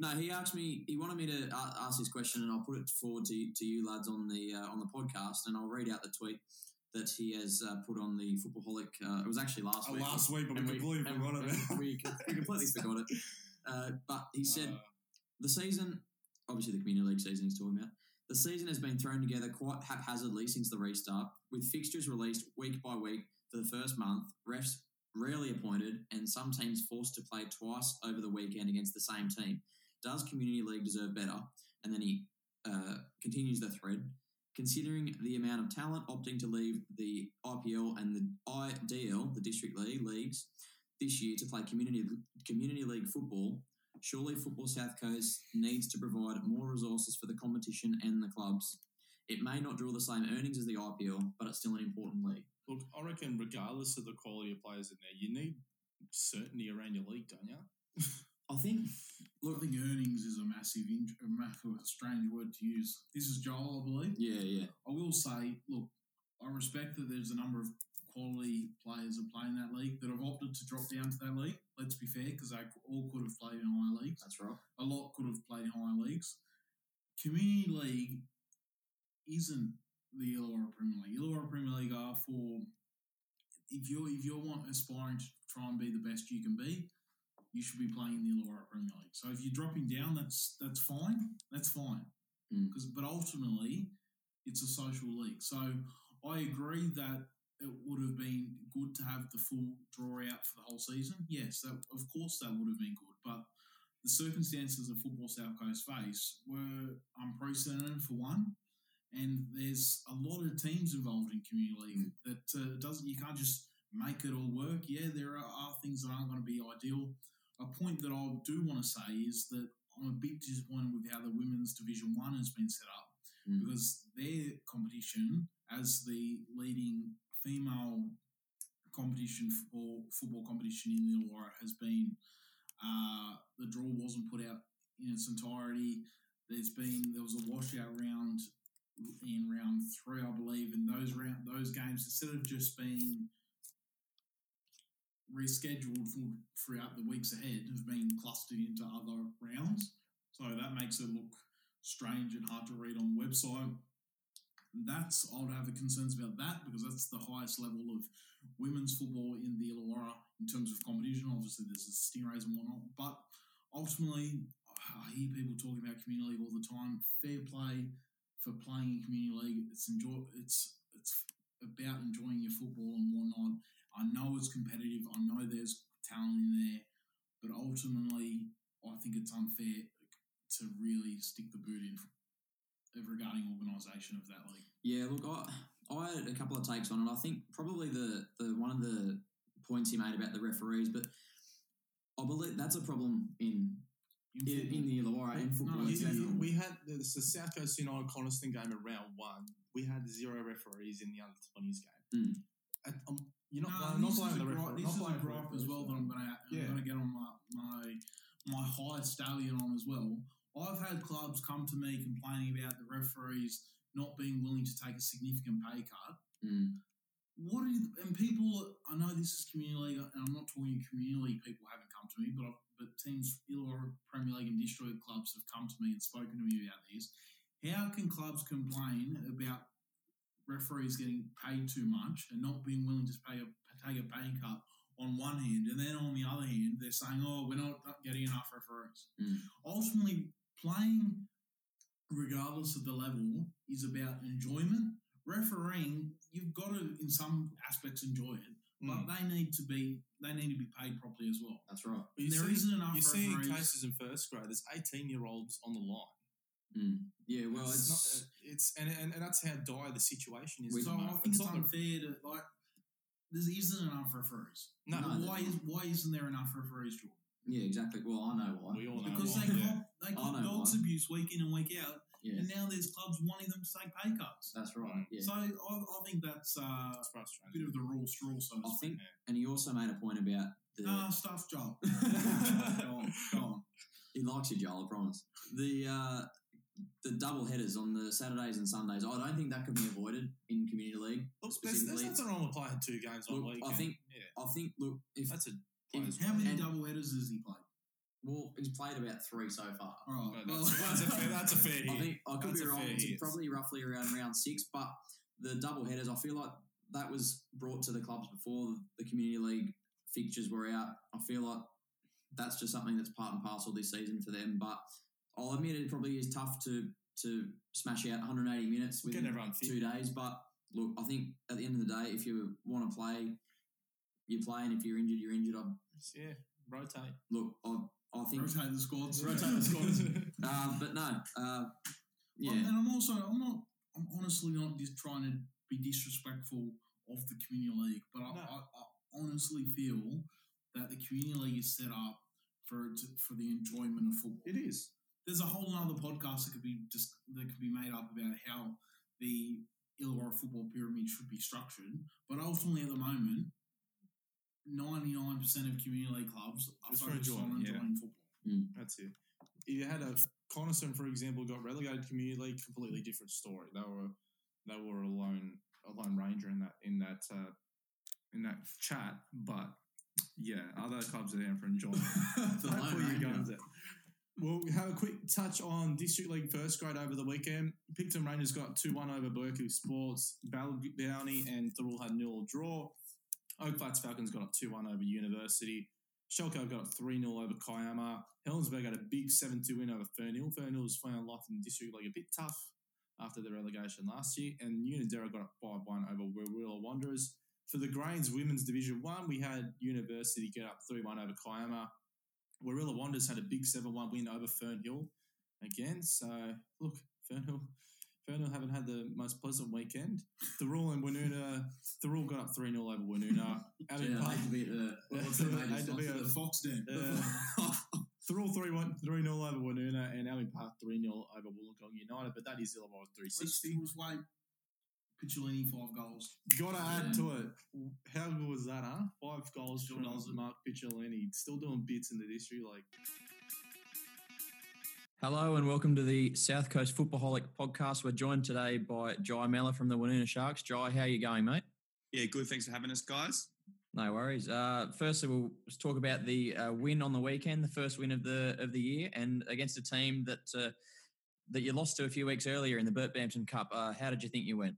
no, he asked me. He wanted me to a- ask this question, and I'll put it forward to, to you lads on the uh, on the podcast, and I'll read out the tweet that he has uh, put on the Footballholic. Uh, it was actually last Uh, week. last week, but we completely forgot about We, we completely forgot it. Uh, but he said Uh, the season, obviously the community league season he's talking about. The season has been thrown together quite haphazardly since the restart, with fixtures released week by week for the first month, refs rarely appointed, and some teams forced to play twice over the weekend against the same team. Does community league deserve better? And then he uh, continues the thread. Considering the amount of talent opting to leave the IPL and the IDL, the District League leagues, this year to play community community league football, surely Football South Coast needs to provide more resources for the competition and the clubs. It may not draw the same earnings as the IPL, but it's still an important league. look, I reckon regardless of the quality of players in there, you need certainty around your league, don't you? I think. look, I think earnings is a massive, a massive, strange word to use. This is Joel, I believe. Yeah, yeah. I will say, look, I respect that there's a number of quality players that play in that league that have opted to drop down to that league. Let's be fair, because they all could have played in higher leagues. That's right. A lot could have played in higher leagues. Community League isn't the Illawarra Premier League. Illawarra Premier League are for if you if you want aspiring to try and be the best you can be, you should be playing in the Illawarra Premier League. So if you're dropping down, that's that's fine. That's fine. Mm. Because but ultimately, it's a social league. So I agree that it would have been good to have the full draw out for the whole season. Yes, that, of course that would have been good, but the circumstances of football South Coast face were unprecedented for one, and there's a lot of teams involved in community league that uh, doesn't. You can't just make it all work. Yeah, there are, are things that aren't going to be ideal. A point that I do want to say is that I'm a bit disappointed with how the women's Division One has been set up Mm. because their competition as the leading female competition for football competition in the Illawarra has been uh, the draw wasn't put out in its entirety. There's been there was a washout round in round three, I believe, and those round those games instead of just being rescheduled for, throughout the weeks ahead have been clustered into other rounds. So that makes it look strange and hard to read on the website. That's I would have the concerns about that because that's the highest level of women's football in the Illawarra in terms of competition. Obviously, there's the Stingrays and whatnot, but ultimately, I hear people talking about community league all the time. Fair play for playing in community league. It's enjoy. It's it's about enjoying your football and whatnot. I know it's competitive. I know there's talent in there, but ultimately, I think it's unfair to really stick the boot in regarding organisation of that league. Yeah, look, I, I had a couple of takes on it. I think probably the, the one of the points he made about the referees, but I believe that's a problem in in, in, in the Illawarra in football. No, in we had the, the South Coast United Coniston game at round one. We had zero referees in the under twenties game. Mm. And, you're not, No, blaming- not this is blaming a the gripe- referee. This not is a blaming gripe as well that I'm going to Yeah. I'm going to get on my, my my high stallion on as well. I've had clubs come to me complaining about the referees not being willing to take a significant pay cut. Mm. What are you, and people? I know this is community league, and I'm not talking community league people haven't come to me, but I've, but teams, Illawarra Premier League and District clubs have come to me and spoken to me about this. How can clubs complain about referees getting paid too much and not being willing to pay a take a pay cut on one hand, and then on the other hand, they're saying, "Oh, we're not getting enough referees." Mm. Ultimately, playing, regardless of the level, is about enjoyment. Refereeing, you've got to, in some aspects, enjoy it, Mm. but they need to be they need to be paid properly as well. That's right. But you There see, isn't enough You see referees. cases in first grade. There's 18 year olds on the line. Mm. Yeah, well, it's, it's, not, it's and, and and that's how dire the situation is. We- at the So I think it's not unfair to like. There isn't enough referees. No, No, why is why isn't there enough referees, Jordan? yeah, exactly. Well, I know why. we all know Because why, they yeah. cop they cop dogs why. abuse week in and week out, Yeah, and now there's clubs wanting them to take pay cuts. that's right. Yeah. So I, I think that's uh, a frustrating. bit of the rule straw, so to I speak. think, and he also made a point about the. Ah, stuff, Joel. go on, go on. He likes you, Joel. I promise. The uh, the double headers on the Saturdays and Sundays. I don't think that could be avoided in community league. Look, there's, there's specifically. nothing wrong with playing two games on Look, a I weekend. think- yeah, I think. Look, if that's a if- How many And- double headers has he played? well, he's played about three so far. All No, right. that's, that's, a fair, that's a fair I hit. think I could That's be wrong. It's probably roughly around round six, but the double headers, I feel like that was brought to the clubs before the community league fixtures were out. I feel like that's just something that's part and parcel this season for them. But I'll admit it probably is tough to to smash out 180 minutes We're within everyone fit. two days. But look, I think at the end of the day, if you want to play, you play, and if you're injured, you're injured. I, Yeah, rotate. look, I, I think, Rotate the squads. Rotate the squads. uh, but no, uh, yeah. Well, and I'm also I'm not I'm honestly not just trying to be disrespectful of the community league, but I, No. I, I honestly feel that the community league is set up for for the enjoyment of football. It is. There's a whole other podcast that could be just that could be made up about how the Illawarra football pyramid should be structured, but ultimately at the moment. 99% of community league clubs are It's for focused on enjoyment, yeah. enjoying football. That's it. If you had a Coniston, for example, got relegated community league, completely different story. They were they were a lone a lone ranger in that in that uh, in that chat. But yeah, other clubs are there for enjoyment. The Don't Lone put your guns out. We'll have a quick touch on District League first grade over the weekend. Picton Rangers got 2 1 over Berkeley Sports. Balgownie and Thirroul had nil draw. Oak Flats Falcons got up 2 1 over University. Shelco got up 3 0 over Kiama. Helensburgh had a big 7 2 win over Fernhill. Fernhill was found life in District League a bit tough after the relegation last year. And Unanderra got up 5 1 over Warilla Wanderers. For the Grains Women's Division 1, we had University get up 3 1 over Kiama. Warilla Wanderers had a big 7 1 win over Fernhill again. So, look, Fernhill. Fernhill haven't had the most pleasant weekend. Thirroul and Woonona, Thirroul got up 3 0 over Woonona. Yeah, I Park, hate to be the what's the to be a- The Fox Den. Uh, Thirroul 3 1 3 0 over Woonona and Abbey Park 3 0 over Wollongong United. But that is Illawarra Let's 360. was wait. Picciolini five goals. Gotta add to it. How good was that, huh? Five goals Still from does it. Mark Picciolini. Still doing bits in the district. Like, Hello and welcome to the South Coast Footballholic podcast. We're joined today by Jai Mellor from the Woonona Sharks. Jai, how are you going, mate? Yeah, good. Thanks for having us, guys. No worries. Uh, firstly, we'll just talk about the uh, win on the weekend, the first win of the of the year, and against a team that uh, that you lost to a few weeks earlier in the Bert Bampton Cup. Uh, how did you think you went?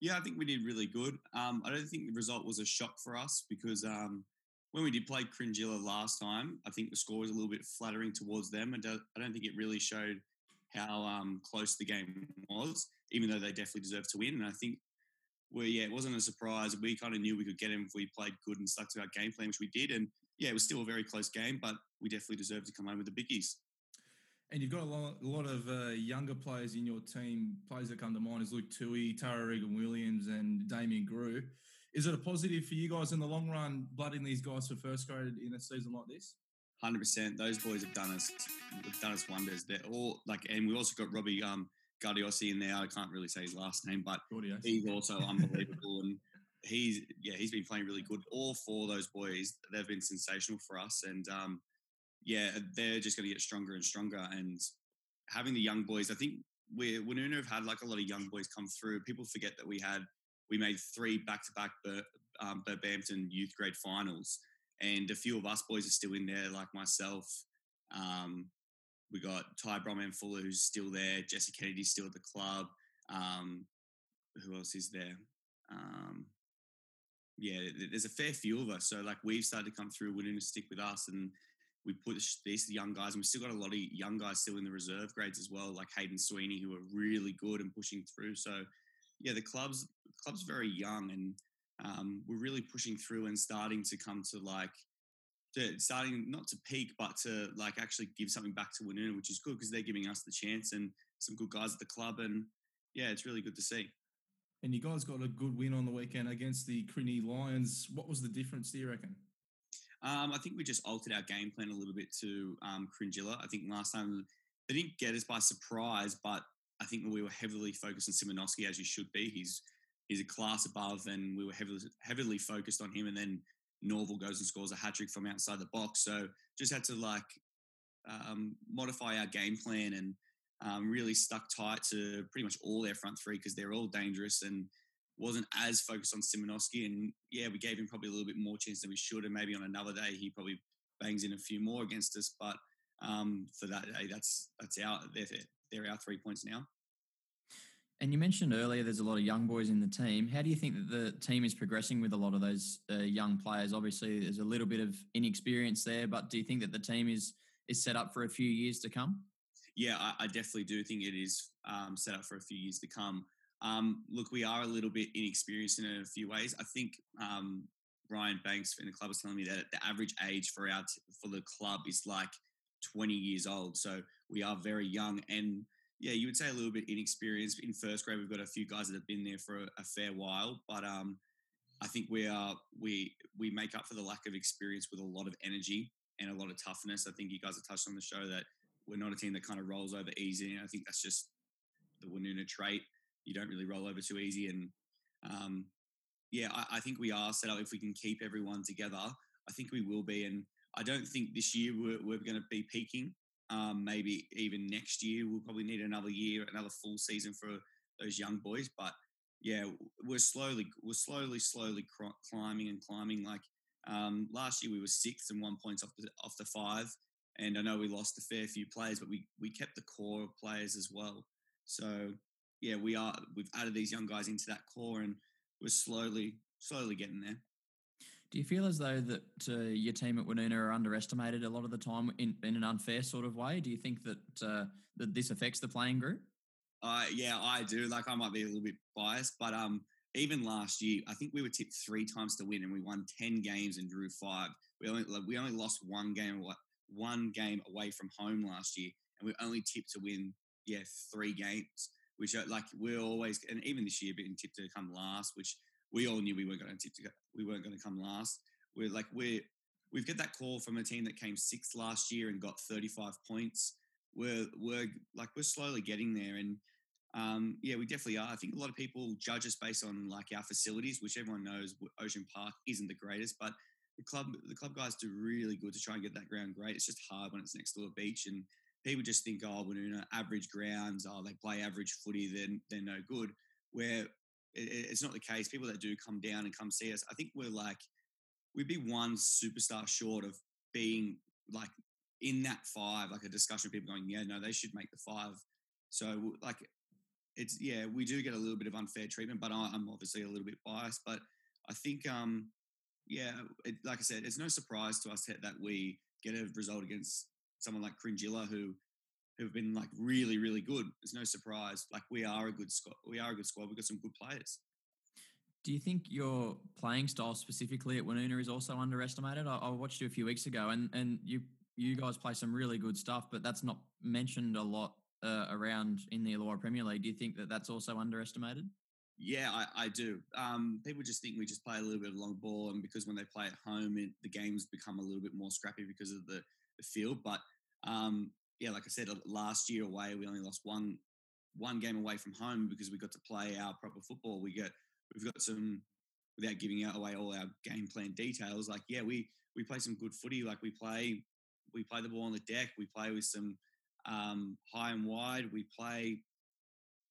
Yeah, I think we did really good. Um, I don't think the result was a shock for us because um, when we did play Cringila last time, I think the score was a little bit flattering towards them, and I don't think it really showed how um, close the game was, even though they definitely deserved to win. And I think well, yeah, it wasn't a surprise. We kind of knew we could get him if we played good and stuck to our game plan, which we did. And yeah, it was still a very close game, but we definitely deserved to come home with the biggies. And you've got a lot, a lot of uh, younger players in your team. Players that come to mind is Luke Tui, Tara Regan Williams, and Damien Grew. Is it a positive for you guys in the long run, blooding these guys for first grade in a season like this? Hundred percent. Those boys have done us, have done us wonders. They're all like, and we also got Robbie um, Guardiosi in there. I can't really say his last name, but Guardiosi. he's also unbelievable. and he's yeah, he's been playing really good. All four of those boys, they've been sensational for us. And um, yeah, they're just going to get stronger and stronger. And having the young boys, I think we Woonona have had like a lot of young boys come through. People forget that we had we made three back to back um, Bampton youth grade finals, and a few of us boys are still in there, like myself. Um, we got Ty Bromham Fuller, who's still there. Jesse Kennedy's still at the club. Um, who else is there? Um, yeah, there's a fair few of us. So like we've started to come through, to stick with us, and we push these young guys, and we've still got a lot of young guys still in the reserve grades as well, like Hayden Sweeney, who are really good and pushing through. So yeah, the club's the club's very young, and um, we're really pushing through and starting to come to like to starting not to peak, but to like actually give something back to Woonona, which is good because they're giving us the chance and some good guys at the club, and yeah, it's really good to see. And you guys got a good win on the weekend against the Crinny Lions. What was the difference, do you reckon? Um, I think we just altered our game plan a little bit to um, Cringila. I think last time they didn't get us by surprise, but I think we were heavily focused on Simonoski as you should be. He's he's a class above, and we were heavily heavily focused on him. And then Norval goes and scores a hat trick from outside the box. So just had to like um, modify our game plan and um, really stuck tight to pretty much all their front three because they're all dangerous and wasn't as focused on Simonoski. And yeah, we gave him probably a little bit more chance than we should. And maybe on another day he probably bangs in a few more against us. But um, for that day, that's that's our they're, they're our three points now. And you mentioned earlier there's a lot of young boys in the team. How do you think that the team is progressing with a lot of those uh, young players? Obviously, there's a little bit of inexperience there, but do you think that the team is is set up for a few years to come? Yeah, I, I definitely do think it is um, set up for a few years to come. Um, look, we are a little bit inexperienced in a few ways. I think um, Ryan Banks in the club was telling me that the average age for our t- for the club is like 20 years old. So we are very young and yeah, you would say a little bit inexperienced. In first grade, we've got a few guys that have been there for a, a fair while, but um, I think we are we we make up for the lack of experience with a lot of energy and a lot of toughness. I think you guys have touched on the show that we're not a team that kind of rolls over easy. And I think that's just the Woonona trait. You don't really roll over too easy. And um, yeah, I, I, think we are set up. If we can keep everyone together, I think we will be. And I don't think this year we're, we're going to be peaking. Um, maybe even next year we'll probably need another year, another full season for those young boys. But yeah, we're slowly, we're slowly, slowly climbing and climbing. Like um, last year, we were sixth and one points off the off the five, and I know we lost a fair few players, but we we kept the core of players as well. So yeah, we are we've added these young guys into that core, and we're slowly, slowly getting there. Do you feel as though that uh, your team at Woonona are underestimated a lot of the time in, in an unfair sort of way? Do you think that uh, that this affects the playing group? Uh, yeah, I do. Like I might be a little bit biased, but um, even last year, I think we were tipped three times to win, and we won ten games and drew five. We only like, we only lost one game one game away from home last year, and we only tipped to win yeah three games. Which are like we're always, and even this year, being tipped to come last, which we all knew we weren't going to we weren't going to come last. We're like we're we've got that call from a team that came sixth last year and got 35 points. We're we're like we're slowly getting there, and um, yeah, we definitely are. I think a lot of people judge us based on like our facilities, which everyone knows Ocean Park isn't the greatest, but the club the club guys do really good to try and get that ground great. It's just hard when it's next to a beach and people just think, oh, Woonona, average grounds, oh, they play average footy, then they're no good. Where it's not the case. People that do come down and come see us, I think we're like we'd be one superstar short of being like in that five, like a discussion of people going, yeah, no, they should make the five. So like it's yeah, we do get a little bit of unfair treatment, but I'm obviously a little bit biased. But I think um yeah, it, like I said, it's no surprise to us that we get a result against someone like Cringila who who've been like really, really good. It's no surprise. Like we are a good squad. We are a good squad. We've got some good players. Do you think your playing style specifically at Woonona is also underestimated? I, I watched you a few weeks ago, and and you you guys play some really good stuff, but that's not mentioned a lot uh, around in the Illawarra Premier League. Do you think that that's also underestimated? Yeah, I, I do. Um, people just think we just play a little bit of long ball, and because when they play at home, it, the games become a little bit more scrappy because of the, the field. But um, yeah, like I said, last year away, we only lost one one game away from home because we got to play our proper football. We get we've got some without giving away all our game plan details. Like yeah, we we play some good footy. Like we play we play the ball on the deck. We play with some um, high and wide. We play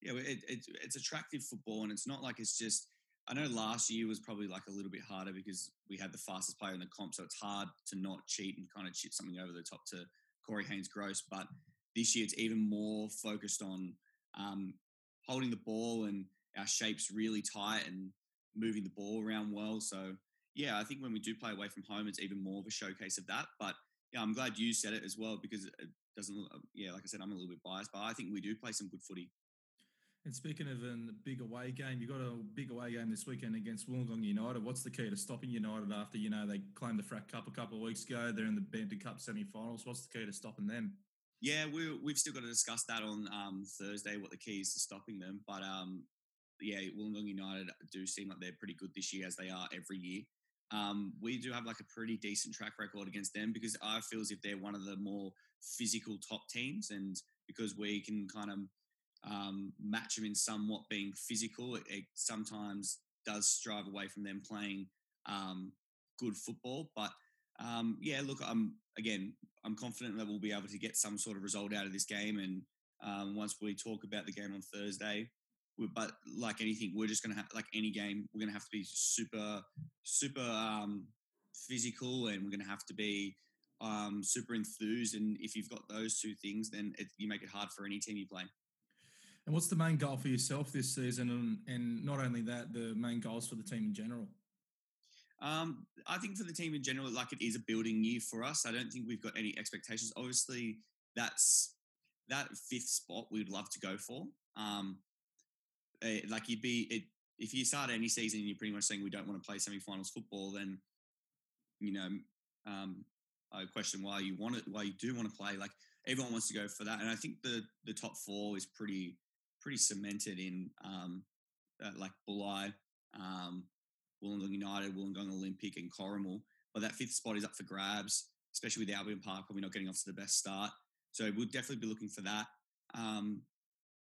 yeah, it, it, it's attractive football, and it's not like it's just. I know last year was probably like a little bit harder because we had the fastest player in the comp, so it's hard to not cheat and kind of chip something over the top to Corey Haynes Gross. But this year, it's even more focused on um, holding the ball and our shapes really tight and moving the ball around well. So yeah, I think when we do play away from home, it's even more of a showcase of that. But yeah, I'm glad you said it as well because it doesn't. Yeah, like I said, I'm a little bit biased, but I think we do play some good footy. And speaking of a big away game, you've got a big away game this weekend against Wollongong United. What's the key to stopping United after you know they claimed the FRAC Cup a couple of weeks ago? They're in the Bampton Cup semi-finals. What's the key to stopping them? Yeah, we we've still got to discuss that on um, Thursday. What the key is to stopping them, but um, yeah, Wollongong United do seem like they're pretty good this year, as they are every year. Um, we do have like a pretty decent track record against them because I feel as if they're one of the more physical top teams, and because we can kind of um, match them in somewhat being physical, it, it, sometimes does strive away from them playing um, good football. But um, yeah, look, I'm again, I'm confident that we'll be able to get some sort of result out of this game. And um, once we talk about the game on Thursday, but like anything, we're just going to have, like any game, we're going to have to be super, super um, physical and we're going to have to be um, super enthused. And if you've got those two things, then it, you make it hard for any team you play. And what's the main goal for yourself this season? And, and not only that, the main goals for the team in general? Um, I think for the team in general, like it is a building year for us. I don't think we've got any expectations. Obviously, that's that fifth spot we'd love to go for. Um, eh, like you'd be it, if you start any season and you're pretty much saying we don't want to play semi-finals football, then you know um, I question why you want it, why you do want to play. Like everyone wants to go for that, and I think the the top four is pretty pretty cemented in um, uh, like Bulli, um, Wollongong United, Wollongong Olympic, and Corrimal. But that fifth spot is up for grabs, especially with Albion Park, probably not getting off to the best start. So we'll definitely be looking for that. Um,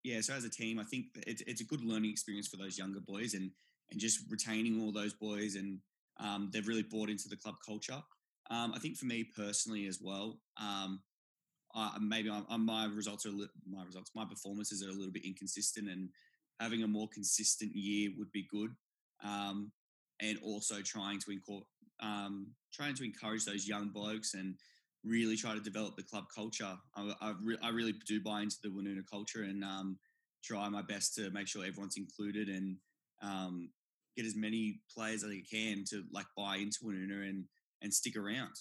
yeah, so as a team, I think it's, it's a good learning experience for those younger boys and and just retaining all those boys and um, they've really bought into the club culture. Um, I think for me personally as well, um, uh, maybe I'm, my results are li- my results, my performances are a little bit inconsistent, and having a more consistent year would be good. Um, and also trying to um, trying to encourage those young blokes and really try to develop the club culture. I, I, re- I really do buy into the Woonona culture and um, try my best to make sure everyone's included and um, get as many players as I can to like buy into Woonona and and stick around.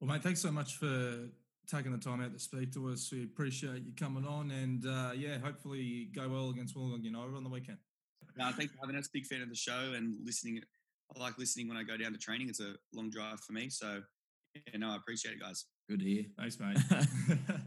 Well, mate, thanks so much for taking the time out to speak to us. We appreciate you coming on, and uh, yeah, hopefully go well against Wollongong United on the weekend. Uh, thanks for having us. Big fan of the show and listening. I like listening when I go down to training. It's a long drive for me, so yeah, no, I appreciate it, guys. Good to hear. Thanks, mate.